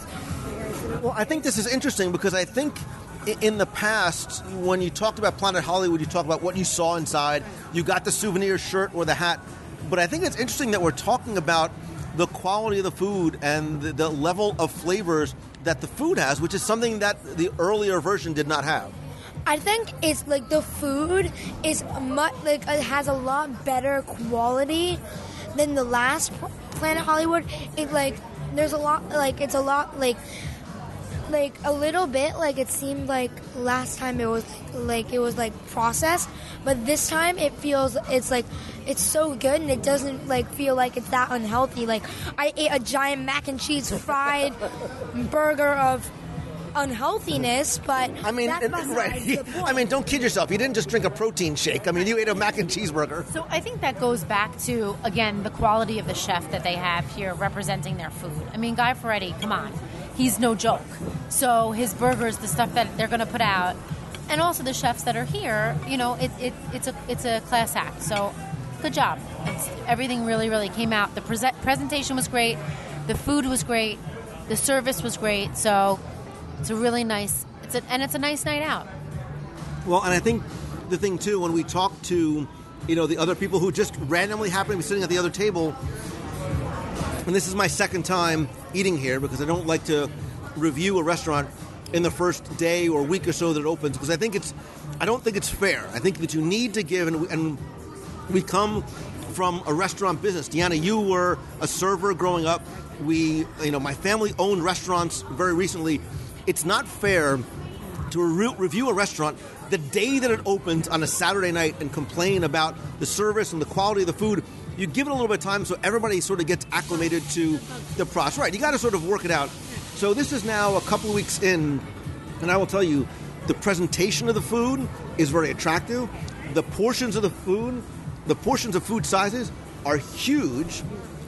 Well, I think this is interesting because I think i- in the past, when you talked about Planet Hollywood, you talked about what you saw inside. You got the souvenir shirt or the hat. But I think it's interesting that we're talking about the quality of the food and the, the level of flavors that the food has, which is something that the earlier version did not have. I think it's like the food is much like it has a lot better quality than the last Planet Hollywood. It like there's a lot like it's a lot like like a little bit. Like it seemed like last time it was like it was like processed, but this time it feels it's like it's so good and it doesn't like feel like it's that unhealthy. Like I ate a giant mac and cheese fried burger of unhealthiness, but I mean, that's and- right. the point. I mean, don't kid yourself. You didn't just drink a protein shake. I mean, you ate a mac and cheeseburger. So I think that goes back to again the quality of the chef that they have here representing their food. I mean, Guy Fieri, come on, he's no joke. So his burgers, the stuff that they're going to put out, and also the chefs that are here, you know, it, it, it's a it's a class act. So good job. It's, everything really really came out. The prese- presentation was great, the food was great, the service was great. So it's a really nice. It's a, and it's a nice night out. Well, and I think the thing too, when we talk to, you know, the other people who just randomly happen to be sitting at the other table, and this is my second time eating here because I don't like to review a restaurant in the first day or week or so that it opens because I think it's, I don't think it's fair. I think that you need to give, and, and we come from a restaurant business. Deanna, you were a server growing up. We, you know, my family owned restaurants very recently. It's not fair to re- review a restaurant the day that it opens on a Saturday night and complain about the service and the quality of the food. You give it a little bit of time so everybody sort of gets acclimated to the process. Right, you got to sort of work it out. So this is now a couple of weeks in, and I will tell you, the presentation of the food is very attractive. The portions of the food, the portions of food sizes are huge.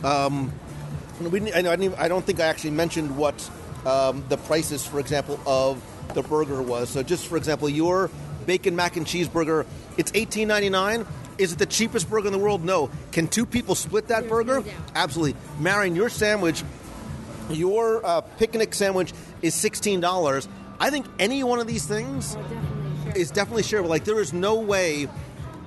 Um, we, I, even- I don't think I actually mentioned what um, the prices, for example, of the burger was. So, just for example, your bacon mac and cheese burger, it's eighteen ninety nine. Is it the cheapest burger in the world? No. Can two people split that burger? Absolutely. Marion, your sandwich, your uh, picnic sandwich is sixteen dollars. I think any one of these things is definitely shareable. Like there is no way.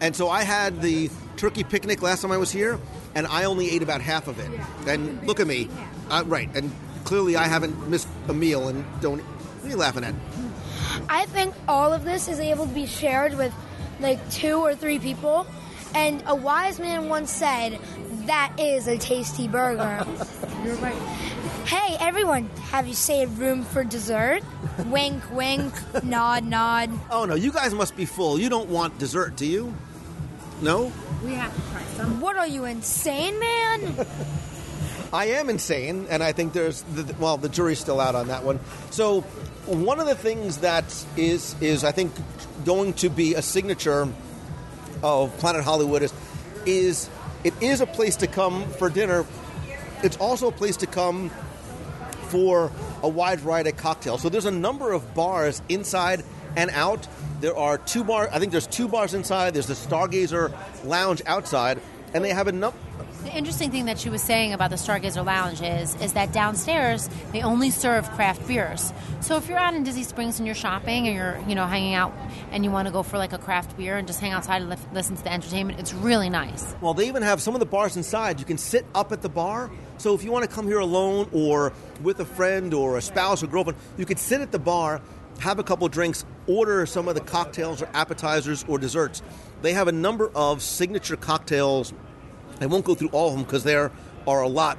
And so I had the turkey picnic last time I was here, and I only ate about half of it. And look at me, uh, right? And clearly I haven't missed a meal. And don't. What are you laughing at? I think all of this is able to be shared with like two or three people. And a wise man once said, that is a tasty burger. You're right. Hey, everyone, have you saved room for dessert? wink, wink, nod, nod. Oh no, you guys must be full. You don't want dessert, do you? No. We have to try some. What are you, insane, man? I am insane, and I think there's the, well, the jury's still out on that one. So, one of the things that is is I think going to be a signature of Planet Hollywood is is it is a place to come for dinner. It's also a place to come for a wide variety of cocktails. So there's a number of bars inside and out. There are two bars. I think there's two bars inside. There's the Stargazer Lounge outside, and they have a. The interesting thing that she was saying about the Stargazer Lounge is is that downstairs they only serve craft beers. So if you're out in Disney Springs and you're shopping and you're you know hanging out and you want to go for like a craft beer and just hang outside and li- listen to the entertainment, it's really nice. Well, they even have some of the bars inside. You can sit up at the bar. So if you want to come here alone or with a friend or a spouse or girlfriend, you could sit at the bar, have a couple drinks, order some of the cocktails or appetizers or desserts. They have a number of signature cocktails. I won't go through all of them because there are a lot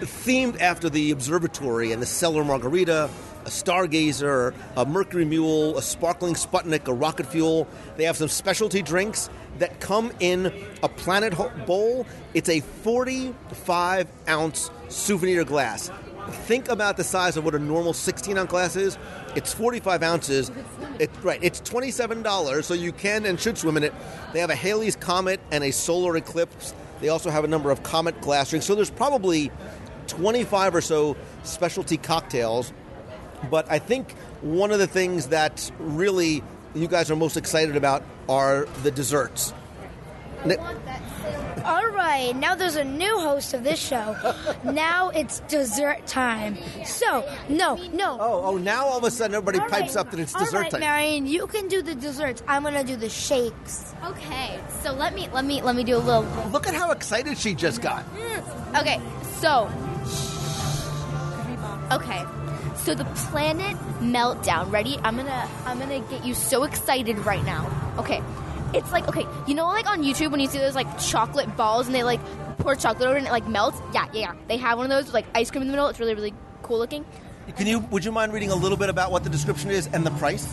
themed after the observatory and the cellar margarita, a stargazer, a mercury mule, a sparkling Sputnik, a rocket fuel. They have some specialty drinks that come in a planet bowl. It's a 45 ounce souvenir glass. Think about the size of what a normal 16 ounce glass is. It's 45 ounces. It's right. It's $27, so you can and should swim in it. They have a Halley's Comet and a solar eclipse. They also have a number of Comet glass drinks. So there's probably 25 or so specialty cocktails. But I think one of the things that really you guys are most excited about are the desserts. Ni- All right, now there's a new host of this show. now it's dessert time. So, no, no. Oh, oh, now all of a sudden everybody pipes up that it's All dessert right, time. Marion, you can do the desserts. I'm gonna do the shakes. Okay, so let me let me let me do a little. Look at how excited she just got. Mm. Okay, so okay, so the planet meltdown. Ready? I'm gonna I'm gonna get you so excited right now. Okay, it's like okay, you know like on YouTube when you see those like chocolate balls and they like pour chocolate over it and it like melts. Yeah, yeah, yeah. They have one of those with like ice cream in the middle. It's really really cool looking. Can you? Would you mind reading a little bit about what the description is and the price?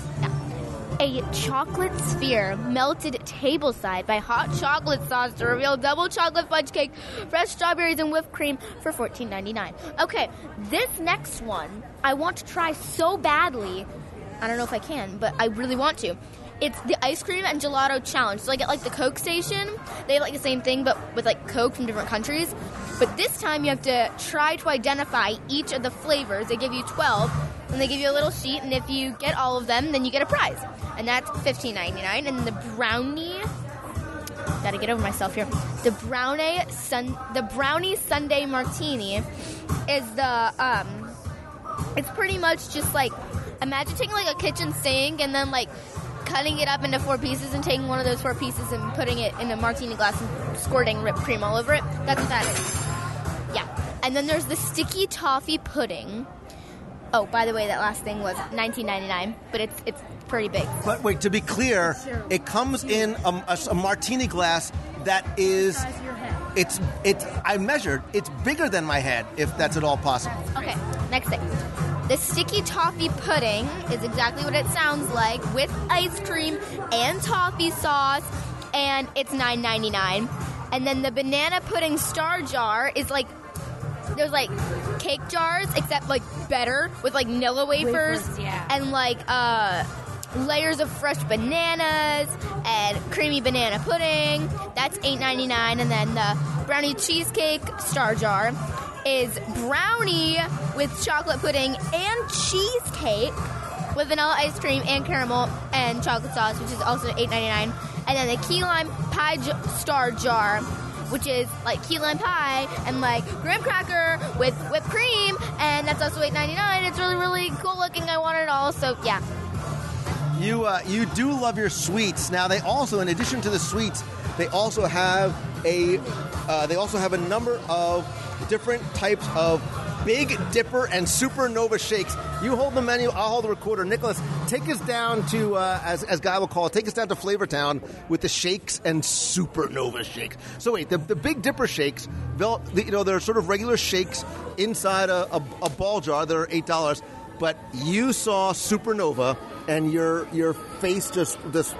A chocolate sphere melted tableside by hot chocolate sauce to reveal double chocolate fudge cake, fresh strawberries, and whipped cream for $14.99. Okay, this next one I want to try so badly. I don't know if I can, but I really want to. It's the ice cream and gelato challenge. So, like at like the Coke station, they have like the same thing, but with like Coke from different countries. But this time, you have to try to identify each of the flavors. They give you 12, and they give you a little sheet, and if you get all of them, then you get a prize. And that's $15.99. And the brownie gotta get over myself here. The brownie sun, the brownie sundae martini is the um, it's pretty much just like imagine taking like a kitchen sink and then like cutting it up into four pieces and taking one of those four pieces and putting it in a martini glass and squirting whipped cream all over it. That's what that is. Yeah. And then there's the sticky toffee pudding. Oh, by the way, that last thing was 19.99, but it's it's pretty big. But wait, to be clear, it comes in a, a- a martini glass that is. It's it's. I measured. It's bigger than my head, if that's at all possible. Okay, next thing. The sticky toffee pudding is exactly what it sounds like with ice cream and toffee sauce, and it's $9.99. And then the banana pudding star jar is like there's like cake jars, except like better with like Nilla wafers, Wafers, yeah. and like uh, layers of fresh bananas and creamy banana pudding. That's $8.99. And then the brownie cheesecake star jar is brownie with chocolate pudding and cheesecake with vanilla ice cream and caramel and chocolate sauce, which is also $8.99. And then the key lime pie j- star jar, which is like key lime pie and like graham cracker with whipped cream, and that's also $8.99. It's really, really cool looking. I want it all, so yeah. You uh, you do love your sweets. Now they also, in addition to the sweets, they also have a uh, they also have a number of different types of Big Dipper and Supernova shakes. You hold the menu, I'll hold the recorder. Nicholas, take us down to uh, as as Guy will call it, take us down to Flavortown with the shakes and Supernova shakes. So wait, the, the Big Dipper shakes, you know, they're sort of regular shakes inside a, a, a ball jar. They're eight dollars. But you saw Supernova, and your your face just just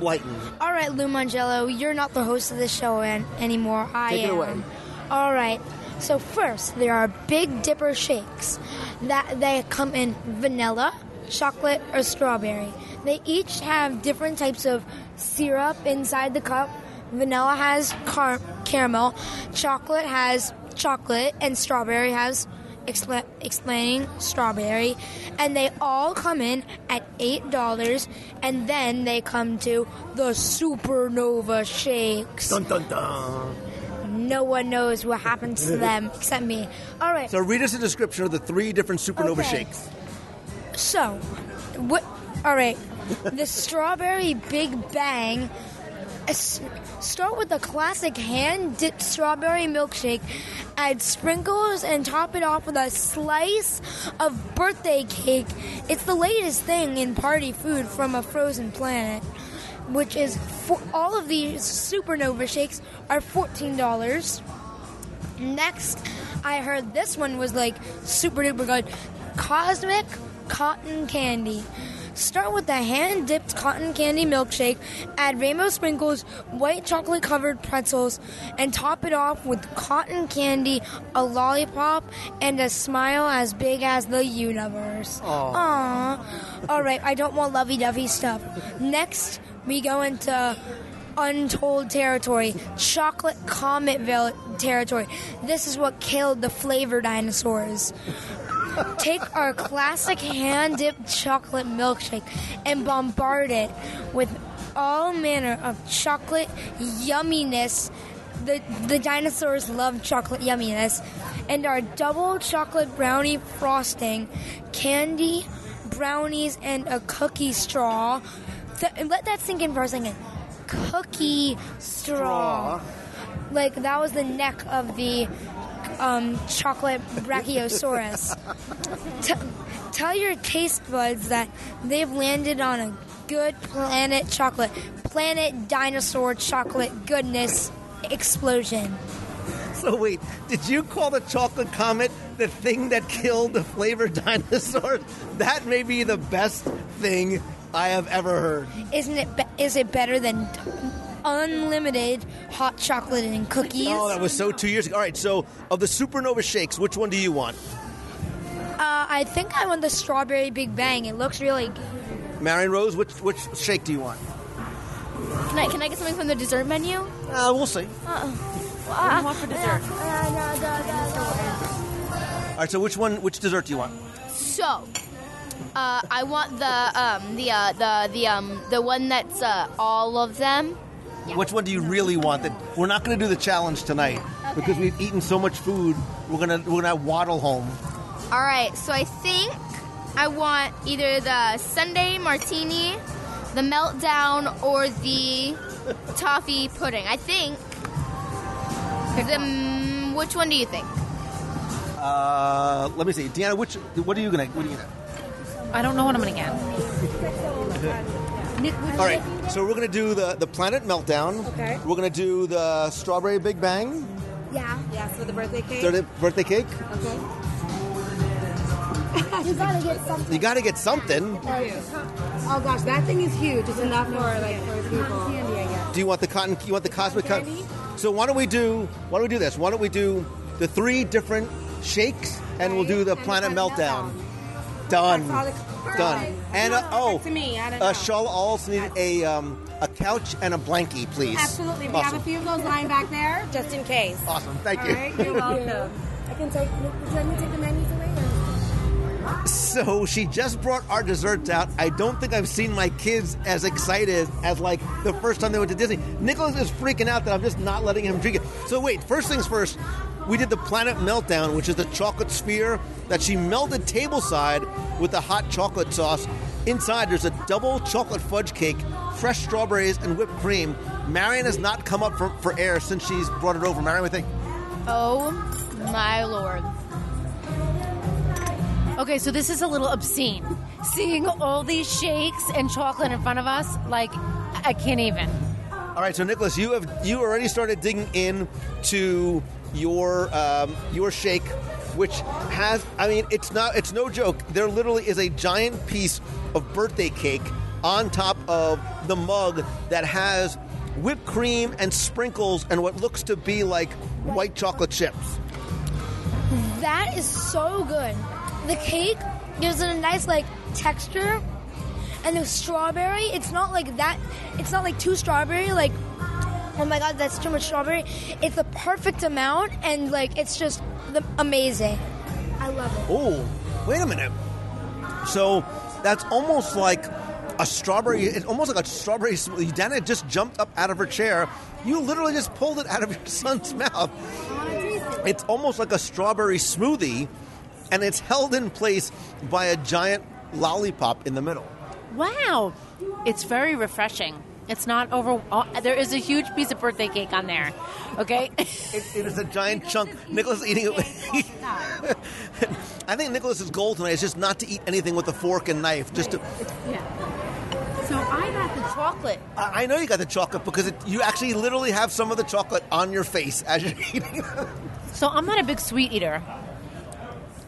lightened. All right, Lou Mongello, you're not the host of the show an- anymore. I Take it am. away. All right. So first, there are Big Dipper shakes that they come in vanilla, chocolate, or strawberry. They each have different types of syrup inside the cup. Vanilla has car- caramel, chocolate has chocolate, and strawberry has expla- explaining strawberry, and they all come in at eight dollars, and then they come to the supernova shakes. Dun dun dun. No one knows what happens to them except me. All right. So read us a description of the three different Supernova Okay. shakes. So, what? All right. The strawberry Big Bang. Uh, start with the classic hand dipped strawberry milkshake. Add sprinkles and top it off with a slice of birthday cake. It's the latest thing in party food from a frozen planet, which is for all of these supernova shakes are fourteen dollars. Next, I heard this one was like super duper good. Cosmic cotton candy. Start with a hand dipped cotton candy milkshake, add rainbow sprinkles, white chocolate covered pretzels, and top it off with cotton candy, a lollipop, and a smile as big as the universe. Aww. Alright, I don't want lovey dovey stuff. Next, we go into untold territory, chocolate cometville territory. This is what killed the flavor dinosaurs. Take our classic hand dipped chocolate milkshake and bombard it with all manner of chocolate yumminess. The, the dinosaurs love chocolate yumminess. And our double chocolate brownie frosting, candy, brownies, and a cookie straw. Th- let that sink in for a second. Cookie straw. Like that was the neck of the um, chocolate brachiosaurus. T- tell your taste buds that they've landed on a good planet chocolate, planet dinosaur chocolate goodness explosion. So wait, did you call the chocolate comet the thing that killed the flavored dinosaurs? That may be the best thing I have ever heard. Isn't it? Be- is it better than unlimited hot chocolate and cookies? Oh, that was so two years ago. All right, so of the supernova shakes, which one do you want? Uh, I think I want the strawberry Big Bang. It looks really good. Marion Rose, which which shake do you want? Can I, can I get something from the dessert menu? Uh, we'll see. Uh, What do you want for dessert? All right, so which one, which dessert do you want? So, uh, I want the um, the uh, the the um, the one that's uh, all of them. Which one do you really want? That we're not going to do the challenge tonight because we've eaten so much food. We're gonna we're gonna waddle home. All right, so I think I want either the sundae martini, the meltdown, or the toffee pudding. I think. The, mm, which one do you think? Uh, let me see, Deanna. Which what are you gonna what are you gonna? I don't know what I'm gonna get. All right, so we're gonna do the the planet meltdown. Okay. We're gonna do the strawberry Big Bang. Yeah. Yes, with the birthday cake. Third birthday cake. Okay. you gotta get something. You got to get something. Oh gosh, that thing is huge. It's enough for like for people. Candy, I guess. Do you want the cotton? You want the cosmic cotton? So why don't we do? Why don't we do this? Why don't we do the three different shakes, and we'll do the planet meltdown. Done. Done. And uh, oh, to me. I don't uh, know. Charlotte also need a um, a couch and a blankie, please. Absolutely. We Awesome. have a few of those lying back there, just in case. Awesome. Thank All you. right, you're welcome. I can take. Would you let me take the menus away? So she just brought our desserts out. I don't think I've seen my kids as excited as like the first time they went to Disney. Nicholas is freaking out that I'm just not letting him drink it. So wait, first things first. We did the Planet Meltdown, which is the chocolate sphere that she melted tableside with the hot chocolate sauce. Inside, there's a double chocolate fudge cake, fresh strawberries, and whipped cream. Marion has not come up for, for air since she's brought it over. Marion, what do you think? Oh my lord! Okay, so this is a little obscene. Seeing all these shakes and chocolate in front of us, like I can't even. All right, so Nicholas, you have you already started digging in to your um, your shake, which has I mean it's not it's no joke. There literally is a giant piece of birthday cake on top of the mug that has whipped cream and sprinkles and what looks to be like white chocolate chips. That is so good. The cake gives it a nice like texture, and the strawberry. It's not like that. It's not like too strawberry. Like, oh my god, that's too much strawberry. It's the perfect amount, and like it's just the, amazing. I love it. Oh, wait a minute. So that's almost like a strawberry. It's almost like a strawberry smoothie. Dana just jumped up out of her chair. You literally just pulled it out of your son's mouth. It's almost like a strawberry smoothie, and it's held in place by a giant lollipop in the middle. Wow, it's very refreshing. It's not over. There is a huge piece of birthday cake on there. Okay, it, it is a giant chunk. Nicholas is eating it. I think Nicholas's goal tonight is just not to eat anything with a fork and knife. Just to. Yeah. So I got the chocolate. I I know you got the chocolate because it, you actually literally have some of the chocolate on your face as you're eating. So I'm not a big sweet eater.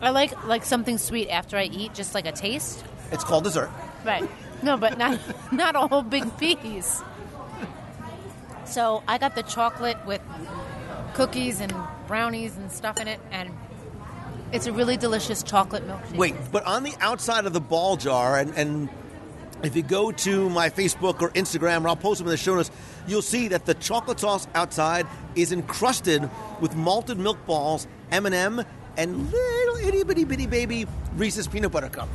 I like like something sweet after I eat, just like a taste. It's called dessert. Right. No, but not not a whole big piece. So I got the chocolate with cookies and brownies and stuff in it, and it's a really delicious chocolate milkshake. Wait, but on the outside of the ball jar, and, and if you go to my Facebook or Instagram, or I'll post them in the show notes, you'll see that the chocolate sauce outside is encrusted with malted milk balls, M&M, and little itty bitty bitty baby Reese's peanut butter cups.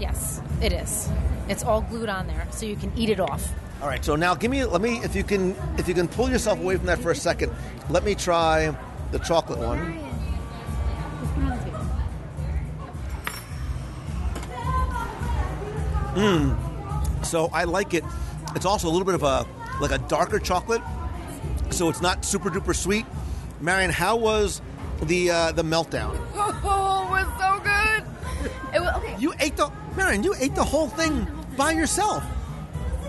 Yes, it is. It's all glued on there, so you can eat it off. All right, so now give me, let me, if you can, if you can pull yourself away from that for a second, let me try the chocolate one. Mmm. So I like it. It's also a little bit of a like a darker chocolate, so it's not super duper sweet. Marion, how was the uh, the meltdown? Oh, it was so good. It was, okay. You ate the Marion. You ate the whole thing by yourself.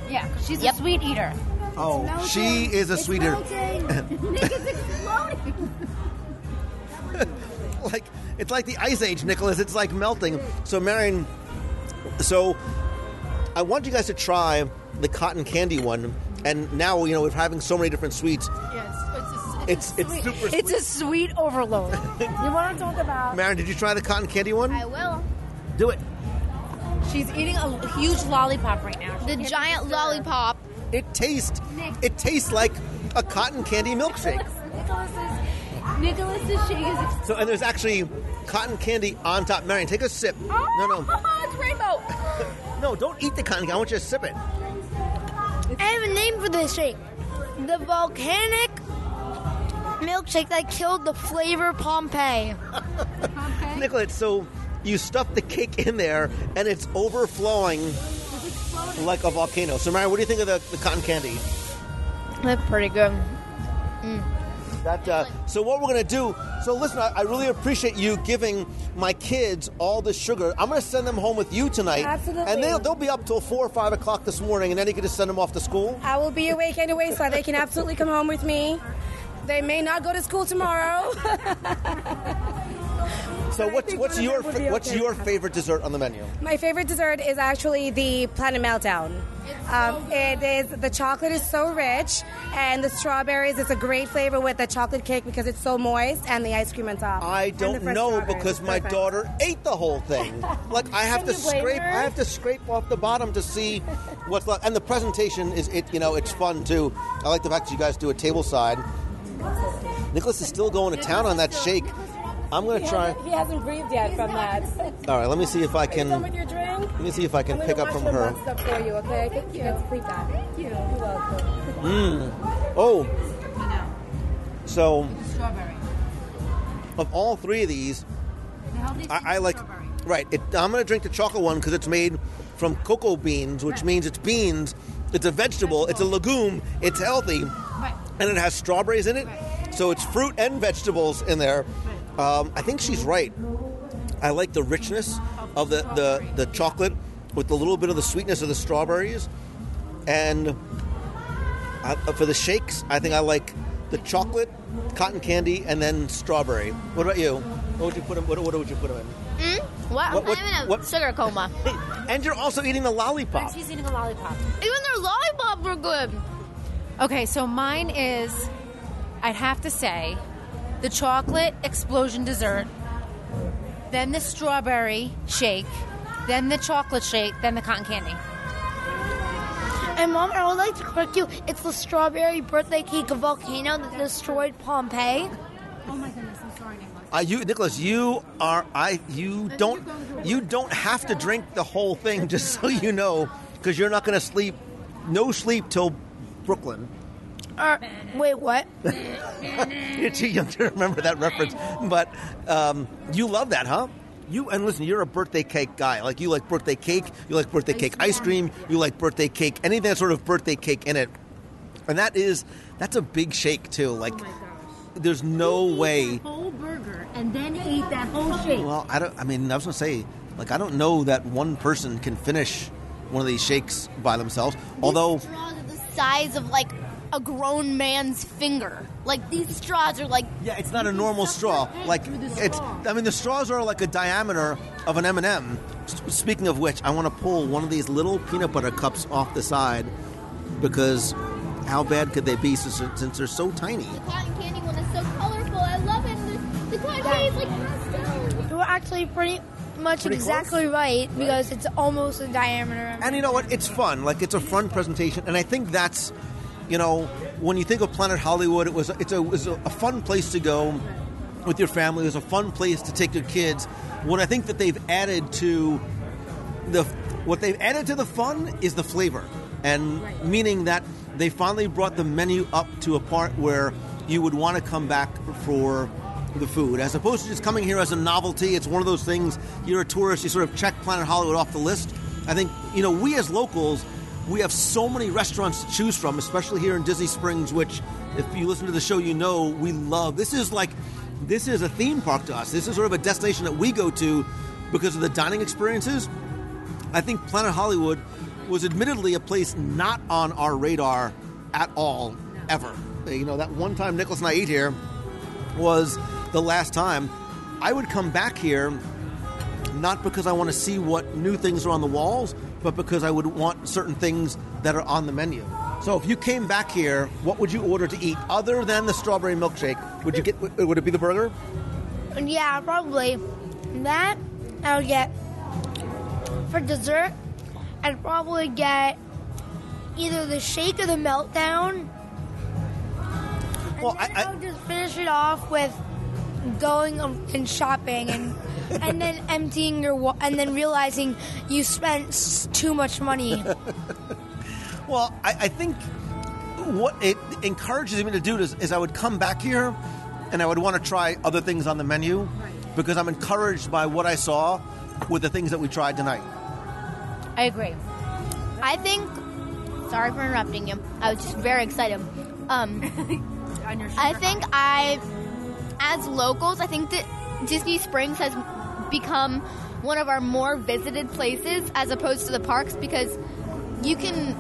Yeah, she's a sweet eater. Oh, she is a sweet eater. Nick is exploding. like it's like the ice age, Nicholas. It's like melting. So, Marion, so I want you guys to try the cotton candy one. And now you know we're having so many different sweets. It's it's super. It's a sweet overload. you want to talk about? Marion, did you try the cotton candy one? I will. Do it. She's eating a huge lollipop right now. The giant lollipop. It tastes. It tastes like a cotton candy milkshake. Nicholas's shake is. So and there's actually cotton candy on top. Marion, take a sip. No, oh, no, it's rainbow. no! Don't eat the cotton candy. I want you to sip it. I have a name for this shake. The volcanic milkshake that killed the flavor Pompeii. Nicholas, so you stuff the cake in there and it's overflowing like a volcano. So, Marion, what do you think of the, the cotton candy? That's pretty good. That, uh, so what we're going to do so listen I, I really appreciate you giving my kids all this sugar i'm going to send them home with you tonight Absolutely. and they'll, they'll be up till 4 or 5 o'clock this morning and then you can just send them off to school I will be awake anyway, so they can absolutely come home with me. They may not go to school tomorrow. so what's, what's your fa- be what's okay. your favorite dessert on the menu My favorite dessert is actually the Planet Meltdown. Um, it is the chocolate is so rich, and the strawberries. It's a great flavor with the chocolate cake because it's so moist, and the ice cream on top. I don't know because my daughter ate the whole thing. like I have Can to scrape, her? I have to scrape off the bottom to see what's left. And the presentation is it, you know, it's fun too. I like the fact that you guys do a table side. Nicholas is still going to town on that shake. I'm going He to try. hasn't- He hasn't breathed yet from that. All right, let me see if I can. Done with your drink? Let me see if I can I'm pick gonna up wash from the her. up for you, okay? Thank you. You can sleep that. Thank you. You're welcome. Mmm. Oh. So, Strawberry. of all three of these, I, I like. Right. It, I'm going to drink the chocolate one because it's made from cocoa beans, which means it's beans. It's a vegetable. It's a legume. It's healthy, and it has strawberries in it. So it's fruit and vegetables in there. Um, I think she's right. I like the richness of the, the, the chocolate with a little bit of the sweetness of the strawberries. And I, for the shakes, I think I like the chocolate, cotton candy, and then strawberry. What about you? What would you put 'em- what, what would you put them in? Mm? What? What- what- I'm in a what- sugar coma. And you're also eating the lollipop. She's eating a lollipop. Even their lollipops were good. Okay, so mine is, I'd have to say, the chocolate explosion dessert, then the strawberry shake, then the chocolate shake, then the cotton candy. And mom, I would like to correct you. It's the strawberry birthday cake volcano that destroyed Pompeii. Oh my goodness, I'm sorry, Nicholas. Uh, you, Nicholas, you are I. You don't. You don't have to drink the whole thing, just so you know, because you're not going to sleep. No sleep till Brooklyn. Uh, wait, what? You're too young to remember that reference, but um, you love that, huh? You and listen, you're a birthday cake guy. Like you like birthday cake, you like birthday cake ice cream, you like birthday cake, anything that's sort of birthday cake in it. And that is that's a big shake too. Like there's no way. Whole burger and then eat that whole shake. Well, I don't. I mean, I was gonna say, like, I don't know that one person can finish one of these shakes by themselves. Although, are the size of like a grown man's finger. Like these straws are like yeah, it's not a normal straw. Like it's. I mean, the straws are like a diameter of an M and m Speaking of which, I want to pull one of these little peanut butter cups off the side because how bad could they be since, since they're so tiny? The cotton candy one is so colorful. I love it. The, the cotton candy is like pastel. You were actually pretty much Pretty exactly right because it's almost a diameter. And you know what? It's fun. Like it's a fun presentation, and I think that's, you know, when you think of Planet Hollywood, it was it's a it was a fun place to go with your family. It was a fun place to take your kids. What I think that they've added to the what they've added to the fun is the flavor, and meaning that they finally brought the menu up to a part where you would want to come back for the food, as opposed to just coming here as a novelty. It's one of those things. You're a tourist, you sort of check Planet Hollywood off the list. I think you know we as locals, we have so many restaurants to choose from, especially here in Disney Springs, which, if you listen to the show, you know we love. This is like this is a theme park to us. This is sort of a destination that we go to because of the dining experiences. I think Planet Hollywood was admittedly a place not on our radar at all, ever. You know, that one time Nicholas and I ate here was the last time, I would come back here not because I want to see what new things are on the walls, but because I would want certain things that are on the menu. So if you came back here, what would you order to eat other than the strawberry milkshake? Would you get? Would it be the burger? Yeah, probably. That I would get for dessert. I'd probably get either the shake or the meltdown. And Well, then I- I, would just finish it off with going and shopping and and then emptying your wa- and then realizing you spent s- too much money. Well, I, I think what it encourages me to do is, is I would come back here and I would want to try other things on the menu because I'm encouraged by what I saw with the things that we tried tonight. I agree. I think. Sorry for interrupting you. I was just very excited. Um, I think I, as locals, I think that Disney Springs has become one of our more visited places as opposed to the parks because you can.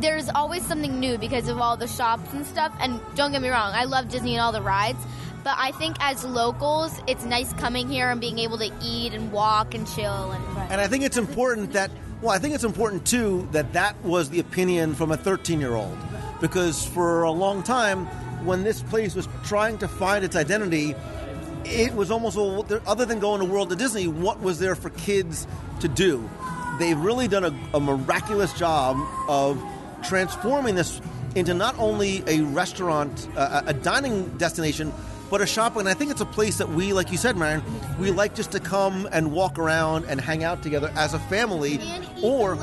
There's always something new because of all the shops and stuff. And don't get me wrong, I love Disney and all the rides. But I think as locals, it's nice coming here and being able to eat and walk and chill and. And I think it's important that, well, I think it's important too that that was the opinion from a 13 year old. Because for a long time, when this place was trying to find its identity, it was almost, well, other than going to World of Disney, what was there for kids to do? They've really done a, a miraculous job of transforming this into not only a restaurant, uh, a dining destination, but a shopping. And I think it's a place that we, like you said, Marion, we like just to come and walk around and hang out together as a family, or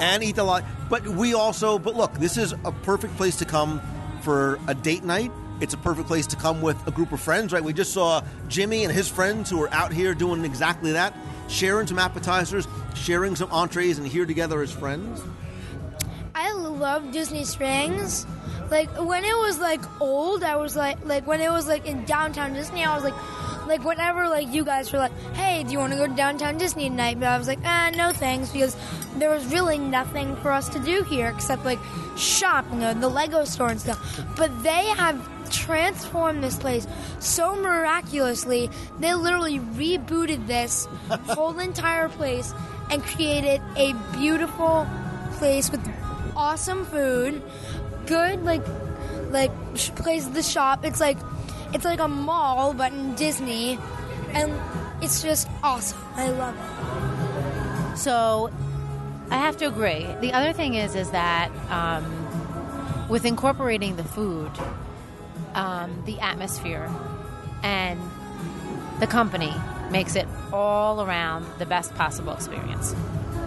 and eat the lot. But we also, but look, this is a perfect place to come for a date night. It's a perfect place to come with a group of friends, right? We just saw Jimmy and his friends who are out here doing exactly that, sharing some appetizers, sharing some entrees, and here together as friends. I love Disney Springs. Like when it was like old, I was like like when it was like in downtown Disney, I was like like whenever like you guys were like, "Hey, do you want to go to downtown Disney tonight?" But I was like, "Ah, no thanks," because there was really nothing for us to do here except like shop, you know, the Lego store and stuff. But they have transformed this place so miraculously. They literally rebooted this whole entire place and created a beautiful place with awesome food, good like like place the shop. It's like it's like a mall but in Disney, and it's just awesome. I love it. So I have to agree. The other thing is, is that um, with incorporating the food, um, the atmosphere, and the company makes it all around the best possible experience.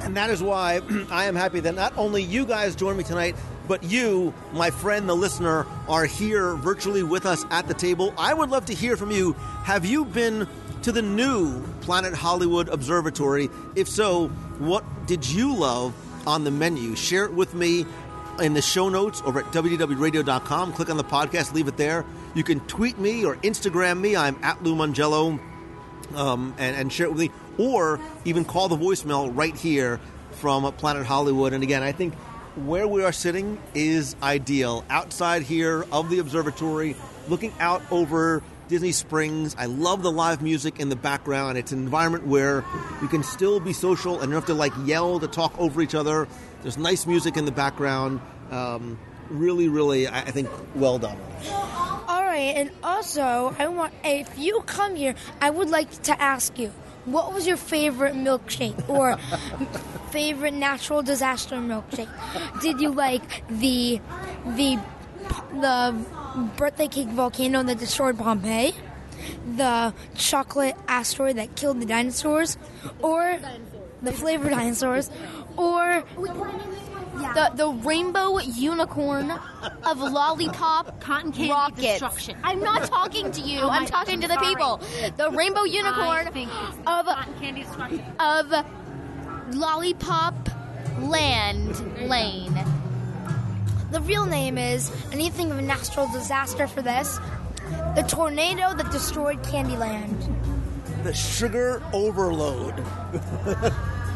And that is why I am happy that not only you guys joined me tonight, but you, my friend, the listener, are here virtually with us at the table. I would love to hear from you. Have you been to the new Planet Hollywood Observatory? If so, what did you love on the menu? Share it with me in the show notes over at WDWRadio.com. Click on the podcast, leave it there. You can tweet me or Instagram me. I'm at Lou Mongello um, and, and share it with me, or even call the voicemail right here from Planet Hollywood. And again, I think where we are sitting is ideal. Outside here of the observatory, looking out over Disney Springs. I love the live music in the background. It's an environment where you can still be social and you don't have to like yell to talk over each other. There's nice music in the background. Um, really, really, I I think well done. All right, and also I want if you come here, I would like to ask you. What was your favorite milkshake or favorite natural disaster milkshake? Did you like the the the birthday cake volcano that destroyed Pompeii? The chocolate asteroid that killed the dinosaurs? Or the flavor dinosaurs? Or The, the rainbow unicorn of lollipop cotton candy rockets. destruction. I'm not talking to you. Oh I'm gosh, talking to the sorry. people. The rainbow unicorn I think it's of cotton candy destruction. of lollipop land lane. The real name is, and you think of a natural disaster for this, the tornado that destroyed Candyland. The sugar overload.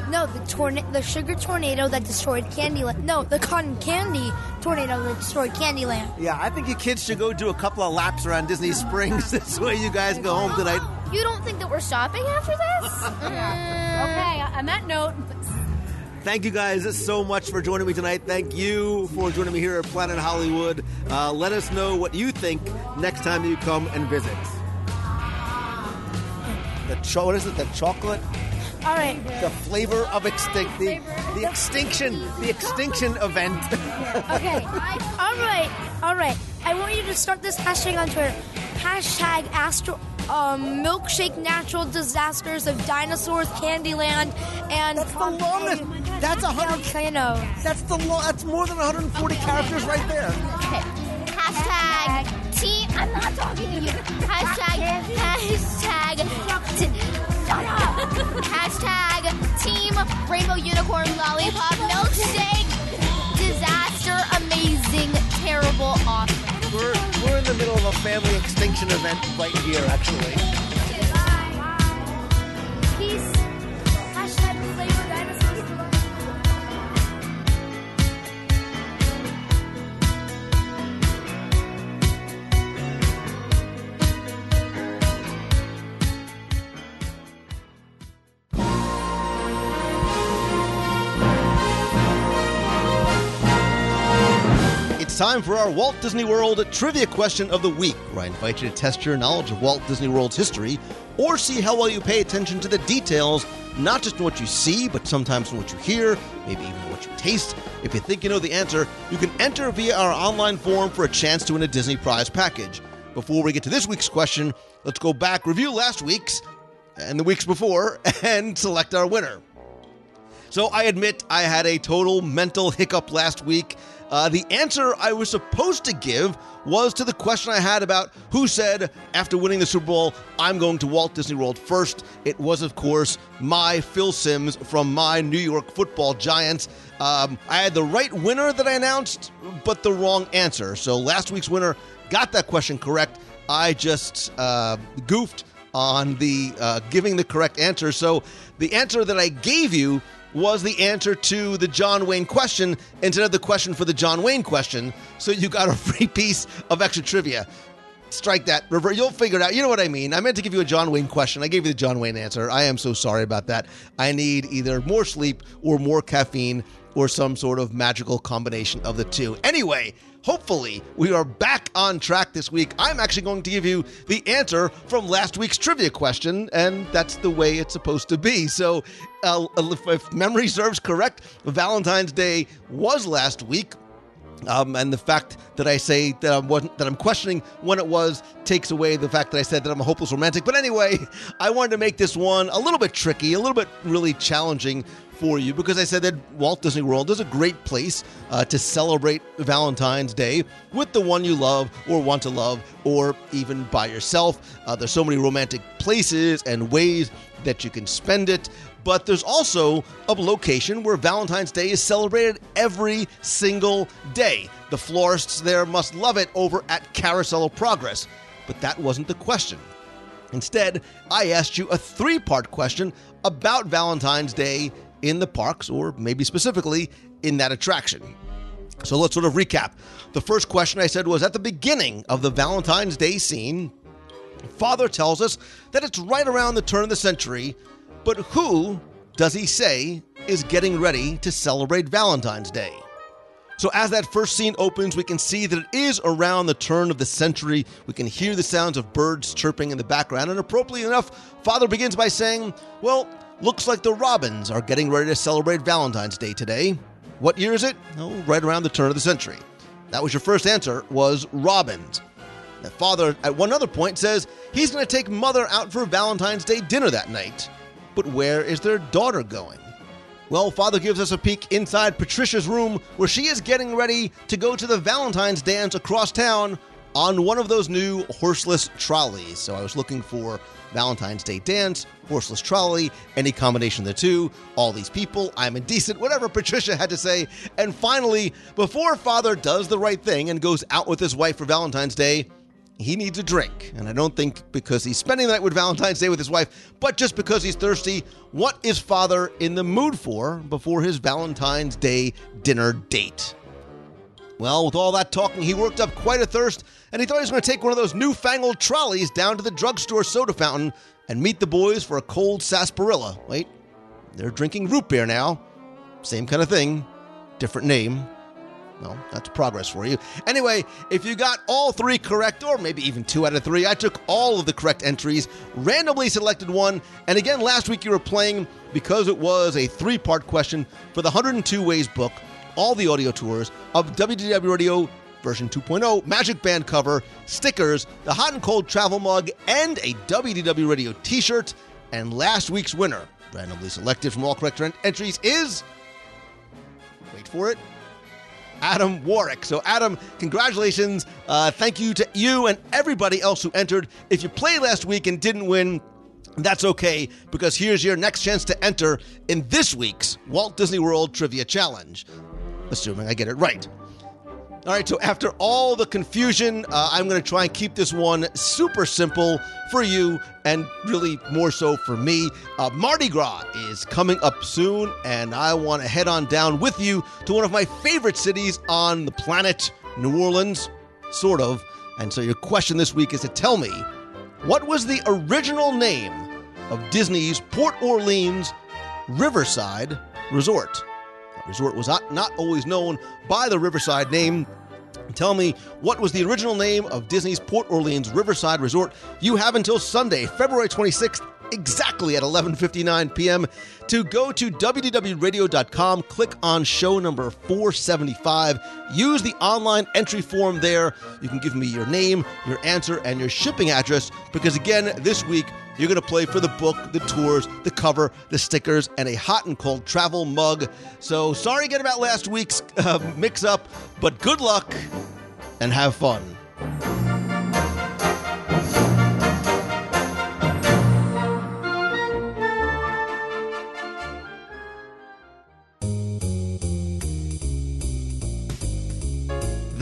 No, the tornado, the sugar tornado that destroyed Candyland. No, the cotton candy tornado that destroyed Candyland. Yeah, I think you kids should go do a couple of laps around Disney Springs. this way you guys go home tonight. You don't think that we're stopping after this? Okay, on that note, Thank you guys so much for joining me tonight. Thank you for joining me here at Planet Hollywood. Uh, let us know what you think next time you come and visit. The cho- what is it? The chocolate? All right. The flavor of extinct the, the extinction the extinction event. Okay. all right. All right. I want you to start this hashtag on Twitter. Hashtag Astro. Um, milkshake natural disasters of dinosaurs, Candyland, and that's the longest. That's a hundred. Volcano. That's the lo- That's more than 140 characters right there. Okay. Hashtag team. I'm not talking to you. Hashtag. Hashtag. T- shut up. Hashtag team rainbow unicorn lollipop milkshake. Disaster, amazing, terrible, awesome. We're we're in the middle of a family extinction event right here, actually. Time for our Walt Disney World trivia question of the week, where I invite you to test your knowledge of Walt Disney World's history or see how well you pay attention to the details, not just in what you see, but sometimes in what you hear, maybe even what you taste. If you think you know the answer, you can enter via our online form for a chance to win a Disney prize package. Before we get to this week's question, let's go back, review last week's and the weeks before, and select our winner. So I admit I had a total mental hiccup last week. Uh, the answer I was supposed to give was to the question I had about who said after winning the Super Bowl, I'm going to Walt Disney World first. It was, of course, my Phil Simms from my New York football giants. Um, I had the right winner that I announced, but the wrong answer. So last week's winner got that question correct. I just uh, goofed on the uh, giving the correct answer. So the answer that I gave you was the answer to the John Wayne question instead of the question for the John Wayne question. So you got a free piece of extra trivia. Strike that. Revert. You'll figure it out. You know what I mean. I meant to give you a John Wayne question. I gave you the John Wayne answer. I am so sorry about that. I need either more sleep or more caffeine or some sort of magical combination of the two. Anyway, hopefully we are back on track this week. I'm actually going to give you the answer from last week's trivia question, and that's the way it's supposed to be. So, uh, if, if memory serves correct, Valentine's Day was last week. Um, and the fact that I say that I'm that I'm questioning when it was takes away the fact that I said that I'm a hopeless romantic. But anyway, I wanted to make this one a little bit tricky, a little bit really challenging for you because I said that Walt Disney World is a great place uh, to celebrate Valentine's Day with the one you love or want to love, or even by yourself. Uh, there's so many romantic places and ways that you can spend it. But there's also a location where Valentine's Day is celebrated every single day. The florists there must love it over at Carousel of Progress. But that wasn't the question. Instead, I asked you a three part question about Valentine's Day in the parks, or maybe specifically in that attraction. So let's sort of recap. The first question I said was at the beginning of the Valentine's Day scene, Father tells us that it's right around the turn of the century, but who does he say is getting ready to celebrate Valentine's Day? So, as that first scene opens, we can see that it is around the turn of the century. We can hear the sounds of birds chirping in the background, and appropriately enough, Father begins by saying, Well, looks like the Robins are getting ready to celebrate Valentine's Day today. What year is it? Oh, right around the turn of the century. That was your first answer, was Robins. The father, at one other point, says he's going to take mother out for Valentine's Day dinner that night. But where is their daughter going? Well, Father gives us a peek inside Patricia's room where she is getting ready to go to the Valentine's dance across town on one of those new horseless trolleys. So I was looking for Valentine's Day dance, horseless trolley, any combination of the two, all these people, I'm indecent, whatever Patricia had to say. And finally, before Father does the right thing and goes out with his wife for Valentine's Day, he needs a drink. And I don't think because he's spending the night with Valentine's Day with his wife, but just because he's thirsty. What is father in the mood for before his Valentine's Day dinner date? Well, with all that talking, he worked up quite a thirst, and he thought he was going to take one of those newfangled trolleys down to the drugstore soda fountain and meet the boys for a cold sarsaparilla. Wait, they're drinking root beer now. Same kind of thing, different name. Well, that's progress for you. Anyway, if you got all three correct, or maybe even two out of three, I took all of the correct entries, randomly selected one, and again, last week you were playing because it was a three part question for the 102 Ways book, all the audio tours of WDW Radio version 2.0, Magic Band cover, stickers, the hot and cold travel mug, and a WDW Radio t shirt. And last week's winner, randomly selected from all correct entries, is. Wait for it. Adam Warwick. So, Adam, congratulations. Uh, thank you to you and everybody else who entered. If you played last week and didn't win, that's okay because here's your next chance to enter in this week's Walt Disney World Trivia Challenge, assuming I get it right. All right, so after all the confusion, uh, I'm going to try and keep this one super simple for you and really more so for me. Uh, Mardi Gras is coming up soon, and I want to head on down with you to one of my favorite cities on the planet, New Orleans, sort of. And so your question this week is to tell me what was the original name of Disney's Port Orleans Riverside Resort? Resort was not, always known by the Riverside name. Tell me what was the original name of Disney's Port Orleans Riverside Resort. You have until Sunday, February 26th, exactly at 11:59 p.m. to go to wdwradio.com, click on show number 475, use the online entry form there. You can give me your name, your answer and your shipping address because again, this week you're going to play for the book, the tours, the cover, the stickers, and a hot and cold travel mug. So sorry again about last week's uh, mix up, but good luck and have fun.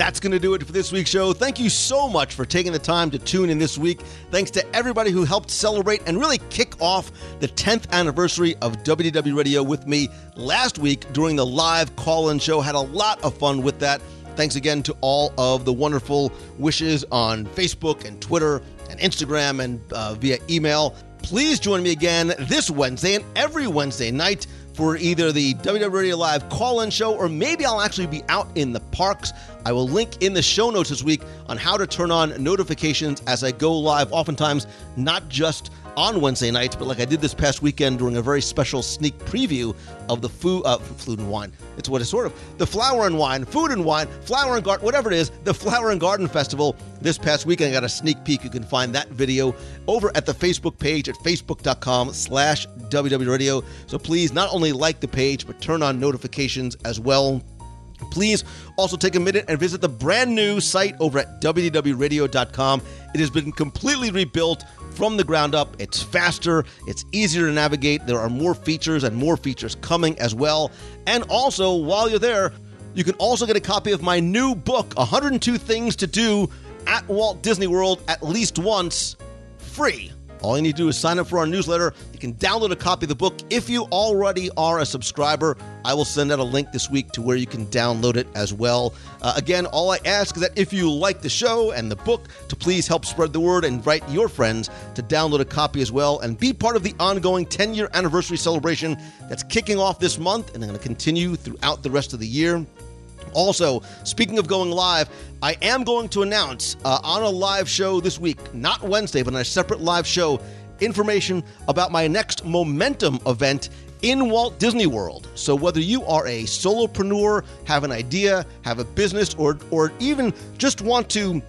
That's going to do it for this week's show. Thank you so much for taking the time to tune in this week. Thanks to everybody who helped celebrate and really kick off the 10th anniversary of WDW Radio with me last week during the live call in show. Had a lot of fun with that. Thanks again to all of the wonderful wishes on Facebook and Twitter and Instagram and uh, via email. Please join me again this Wednesday and every Wednesday night for either the WDW Radio Live call in show or maybe I'll actually be out in the parks. I will link in the show notes this week on how to turn on notifications as I go live, oftentimes not just on Wednesday nights, but like I did this past weekend during a very special sneak preview of the food, uh, food and wine. It's what it's sort of the flower and wine, food and wine, flower and garden, whatever it is, the Flower and Garden Festival this past weekend. I got a sneak peek. You can find that video over at the Facebook page at facebook.com slash WDW Radio. So please not only like the page, but turn on notifications as well. Please also take a minute and visit the brand new site over at WDWRadio.com. It has been completely rebuilt from the ground up. It's faster, it's easier to navigate. There are more features and more features coming as well. And also, while you're there, you can also get a copy of my new book, 102 Things to Do at Walt Disney World at least once, free. All you need to do is sign up for our newsletter. You can download a copy of the book. If you already are a subscriber, I will send out a link this week to where you can download it as well. Uh, again, all I ask is that if you like the show and the book, to please help spread the word and invite your friends to download a copy as well and be part of the ongoing 10 year anniversary celebration that's kicking off this month and going to continue throughout the rest of the year. Also, speaking of going live, I am going to announce uh, on a live show this week, not Wednesday, but on a separate live show, information about my next Momentum event in Walt Disney World. So whether you are a solopreneur, have an idea, have a business, or or even just want to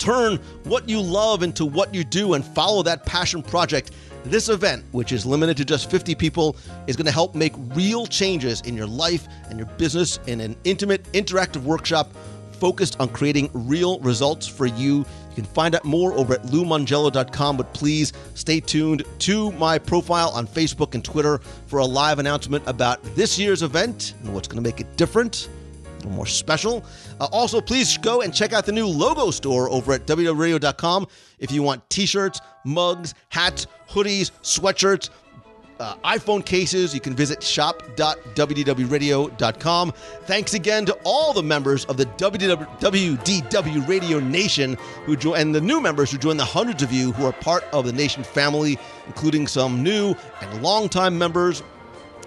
turn what you love into what you do and follow that passion project, this event, which is limited to just 50 people, is going to help make real changes in your life and your business in an intimate, interactive workshop focused on creating real results for you. You can find out more over at loumongello.com, but please stay tuned to my profile on Facebook and Twitter for a live announcement about this year's event and what's going to make it different little more special. Uh, also, please go and check out the new logo store over at WDWRadio.com if you want t shirts, mugs, hats, hoodies, sweatshirts. Uh, iPhone cases, you can visit shop.wdwradio.com. Thanks again to all the members of the WDW, Radio Nation who join, and the new members who join the hundreds of you who are part of the Nation family, including some new and longtime members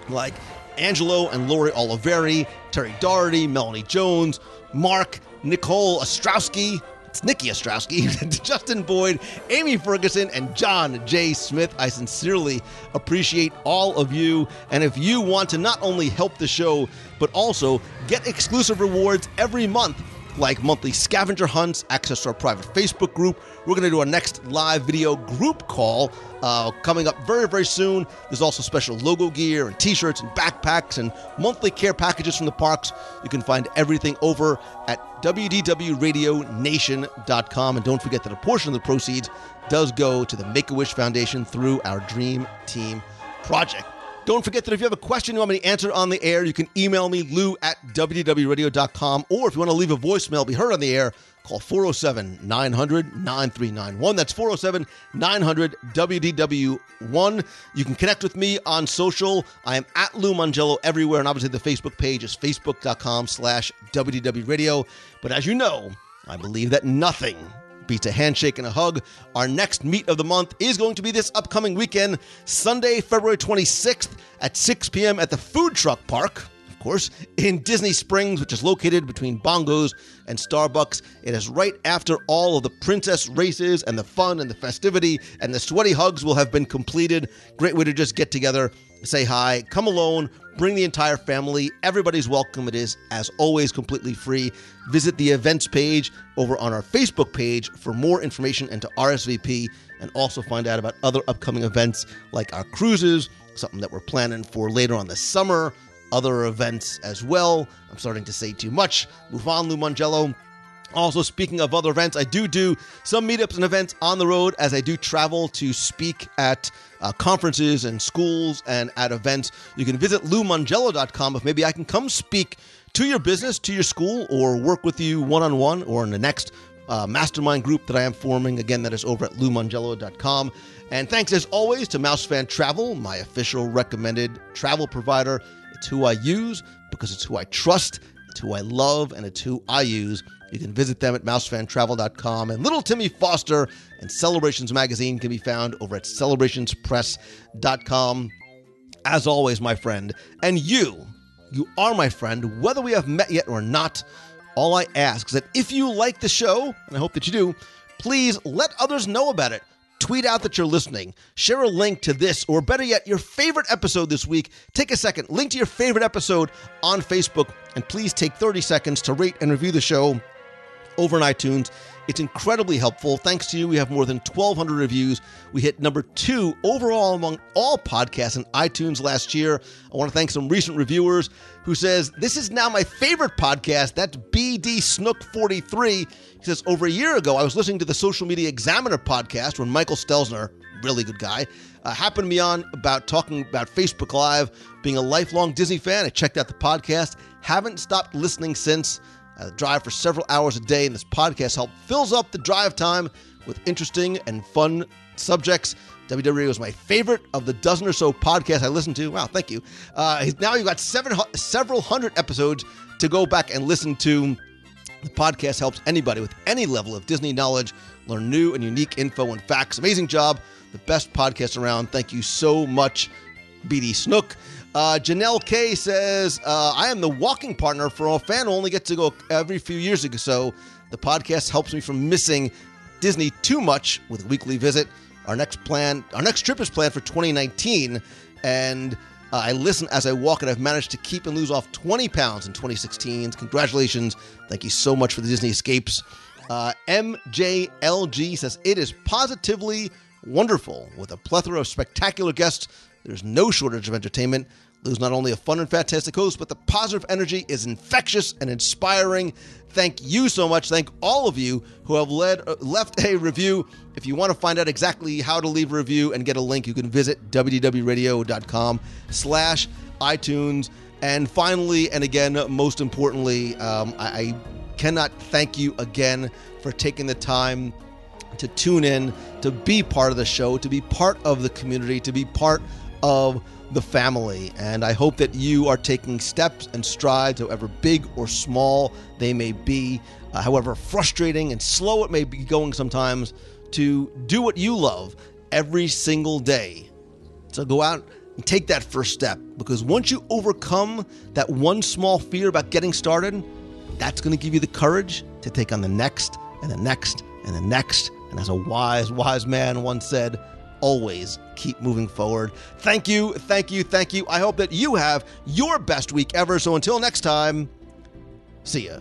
like Angelo and Lori Oliveri, Terry Doherty, Melanie Jones, Mark, Nicole Ostrowski, it's Nikki Ostrowski, Justin Boyd, Amy Ferguson, and John J. Smith. I sincerely appreciate all of you. And if you want to not only help the show, but also get exclusive rewards every month, like monthly scavenger hunts, access to our private Facebook group. We're going to do our next live video group call uh, coming up very, very soon. There's also special logo gear and t shirts and backpacks and monthly care packages from the parks. You can find everything over at WDWRadioNation.com. And don't forget that a portion of the proceeds does go to the Make a Wish Foundation through our Dream Team project. Don't forget that if you have a question you want me to answer on the air, you can email me, lou at wdwradio.com. Or if you want to leave a voicemail, be heard on the air, call 407 900 9391. That's 407 900 WDW1. You can connect with me on social. I am at Lou Mongello everywhere. And obviously, the Facebook page is facebook.com slash WDW Radio. But as you know, I believe that nothing beats a handshake and a hug. Our next meet of the month is going to be this upcoming weekend, Sunday, February 26th at 6 p.m. at the Food Truck Park. Course, in Disney Springs, which is located between Bongos and Starbucks. It is right after all of the princess races and the fun and the festivity and the sweaty hugs will have been completed. Great way to just get together, say hi, come alone, bring the entire family. Everybody's welcome. It is, as always, completely free. Visit the events page over on our Facebook page for more information and to RSVP and also find out about other upcoming events like our cruises, something that we're planning for later on this summer, other events as well. I'm starting to say too much. Move on, Lou Mongello. Also, speaking of other events, I do do some meetups and events on the road as I do travel to speak at uh, conferences and schools and at events. You can visit loumongello.com if maybe I can come speak to your business, to your school, or work with you one on one or in the next uh, mastermind group that I am forming. Again, that is over at loumongello.com. And thanks as always to Mousefan Travel, my official recommended travel provider. It's who I use because it's who I trust, it's who I love, and it's who I use. You can visit them at mousefantravel.com. And Little Timmy Foster and Celebrations Magazine can be found over at celebrationspress.com. As always, my friend, and you, you are my friend, whether we have met yet or not. All I ask is that if you like the show, and I hope that you do, please let others know about it. Tweet out that you're listening. Share a link to this, or better yet, your favorite episode this week. Take a second, link to your favorite episode on Facebook, and please take 30 seconds to rate and review the show over on iTunes. It's incredibly helpful. Thanks to you, we have more than 1,200 reviews. We hit number two overall among all podcasts in iTunes last year. I want to thank some recent reviewers who says, This is now my favorite podcast. That's BD Snook 43. He says, Over a year ago, I was listening to the Social Media Examiner podcast when Michael Stelzner, really good guy, uh, happened to be on about talking about Facebook Live. Being a lifelong Disney fan, I checked out the podcast. Haven't stopped listening since. I drive for several hours a day, and this podcast help fills up the drive time with interesting and fun subjects. WWE was my favorite of the dozen or so podcasts I listened to. Wow, thank you. Uh, now you've got seven, several hundred episodes to go back and listen to. The podcast helps anybody with any level of Disney knowledge learn new and unique info and facts. Amazing job. The best podcast around. Thank you so much, BD Snook. Uh, Janelle K says, uh, I am the walking partner for a fan who only gets to go every few years ago. So the podcast helps me from missing Disney too much with a weekly visit. Our next plan, our next trip is planned for 2019, and uh, I listen as I walk, and I've managed to keep and lose off 20 pounds in 2016. Congratulations! Thank you so much for the Disney escapes. Uh, MJLG says it is positively wonderful with a plethora of spectacular guests. There's no shortage of entertainment. Lou's not only a fun and fantastic host, but the positive energy is infectious and inspiring. Thank you so much. Thank all of you who have led, uh, left a review. If you want to find out exactly how to leave a review and get a link, you can visit WDWRadio.com slash iTunes. And finally, and again, most importantly, um, I, I cannot thank you again for taking the time to tune in, to be part of the show, to be part of the community, to be part of the family. And I hope that you are taking steps and strides, however big or small they may be, uh, however frustrating and slow it may be going sometimes, to do what you love every single day. So go out and take that first step because once you overcome that one small fear about getting started, that's going to give you the courage to take on the next and the next and the next. And as a wise, wise man once said, always keep moving forward. Thank you, thank you, thank you. I hope that you have your best week ever. So until next time, see ya.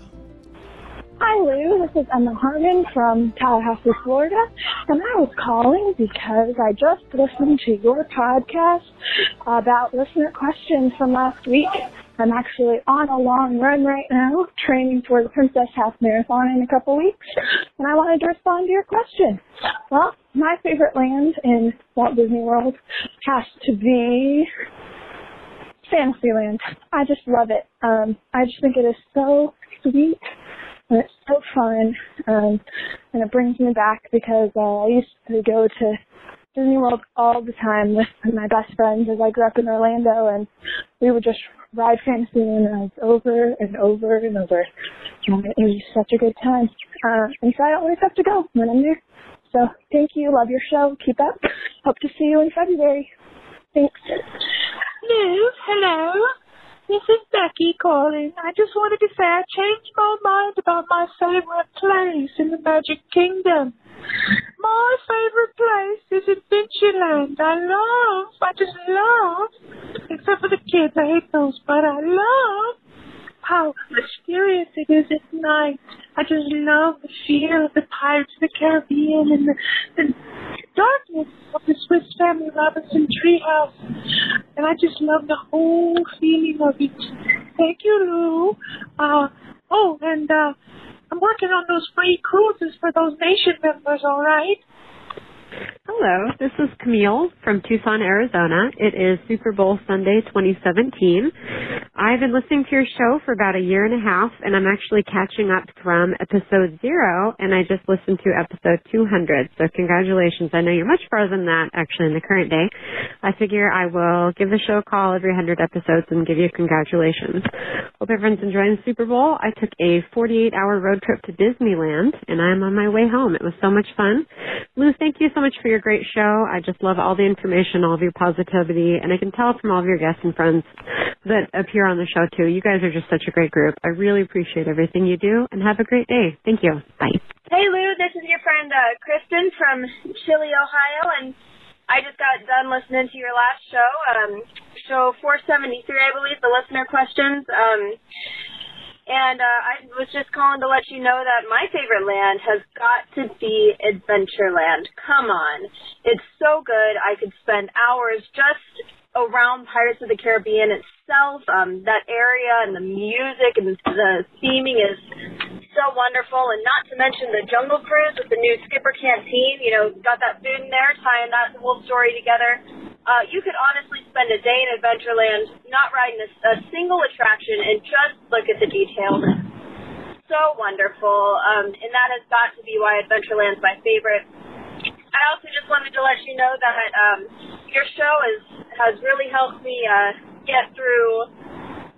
Hi, Lou. This is Emma Harmon from Tallahassee, Florida, and I was calling because I just listened to your podcast about listener questions from last week. I'm actually on a long run right now, training for the Princess Half Marathon in a couple weeks, and I wanted to respond to your question. Well, my favorite land in Walt Disney World has to be Fantasyland. I just love it. Um, I just think it is so sweet and it's so fun. Um, and it brings me back because uh, I used to go to Disney World all the time with my best friends as I grew up in Orlando, and we would just ride Fantasyland over and over and over. And it was such a good time. Uh, and so I always have to go when I'm there. So thank you. Love your show. Keep up. Hope to see you in February. Thanks. Lou, hello. This is Becky calling. I just wanted to say I changed my mind about my favorite place in the Magic Kingdom. My favorite place is Adventureland. I love, I just love, except for the kids, I hate those, but I love how mysterious it is at night. I just love the feel of the Pirates of the Caribbean and the, the darkness of the Swiss Family Robinson treehouse. And I just love the whole feeling of it. Thank you, Lou. Uh, oh, and uh, I'm working on those free cruises for those nation members, all right? Hello, this is Camille from Tucson, Arizona. It is Super Bowl Sunday 2017. I've been listening to your show for about a year and a half, and I'm actually catching up from episode zero, and I just listened to episode 200. So congratulations. I know you're much farther than that, actually, in the current day. I figure I will give the show a call every 100 episodes and give you congratulations. Hope everyone's enjoying the Super Bowl. I took a 48 hour road trip to Disneyland, and I'm on my way home. It was so much fun. Lou, thank you so much for your great show. I just love all the information, all of your positivity, and I can tell from all of your guests and friends that appear on the show too. You guys are just such a great group. I really appreciate everything you do, and have a great day. Thank you. Bye. Hey Lou, this is your friend uh, Kristen from Chile, Ohio, and I just got done listening to your last show, um, show 473, I believe, the listener questions. Um, and uh, I was just calling to let you know that my favorite land has got to be Adventureland. Come on. It's so good. I could spend hours just around Pirates of the Caribbean itself. Um, that area and the music and the theming is so wonderful. And not to mention the Jungle Cruise with the new Skipper Canteen. You know, got that food in there, tying that whole story together. Uh, you could honestly spend a day in Adventureland not riding a, a single attraction and just look at the details. So wonderful. Um, and that has got to be why Adventureland's my favorite. I also just wanted to let you know that um, your show is, has really helped me uh, get through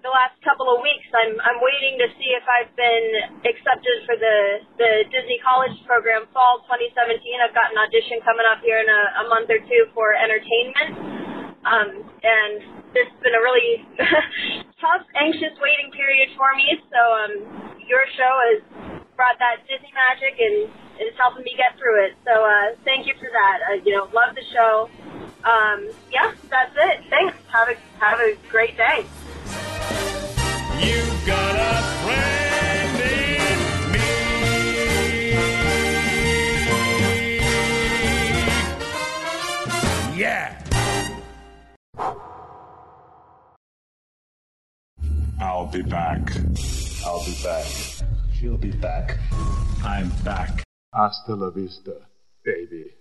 the last couple of weeks. I'm I'm waiting to see if I've been accepted for the the Disney College program fall 2017. I've got an audition coming up here in a, a month or two for entertainment. Um, and this has been a really tough, anxious waiting period for me. So um, your show has brought that Disney magic and it's helping me get through it. So uh, thank you for that. Uh, you know, love the show. Um, yeah, that's it. Thanks. Have a have a great day. You got a friend in me. Yeah. I'll be back. I'll be back. She'll be back. I'm back. Hasta la vista, baby.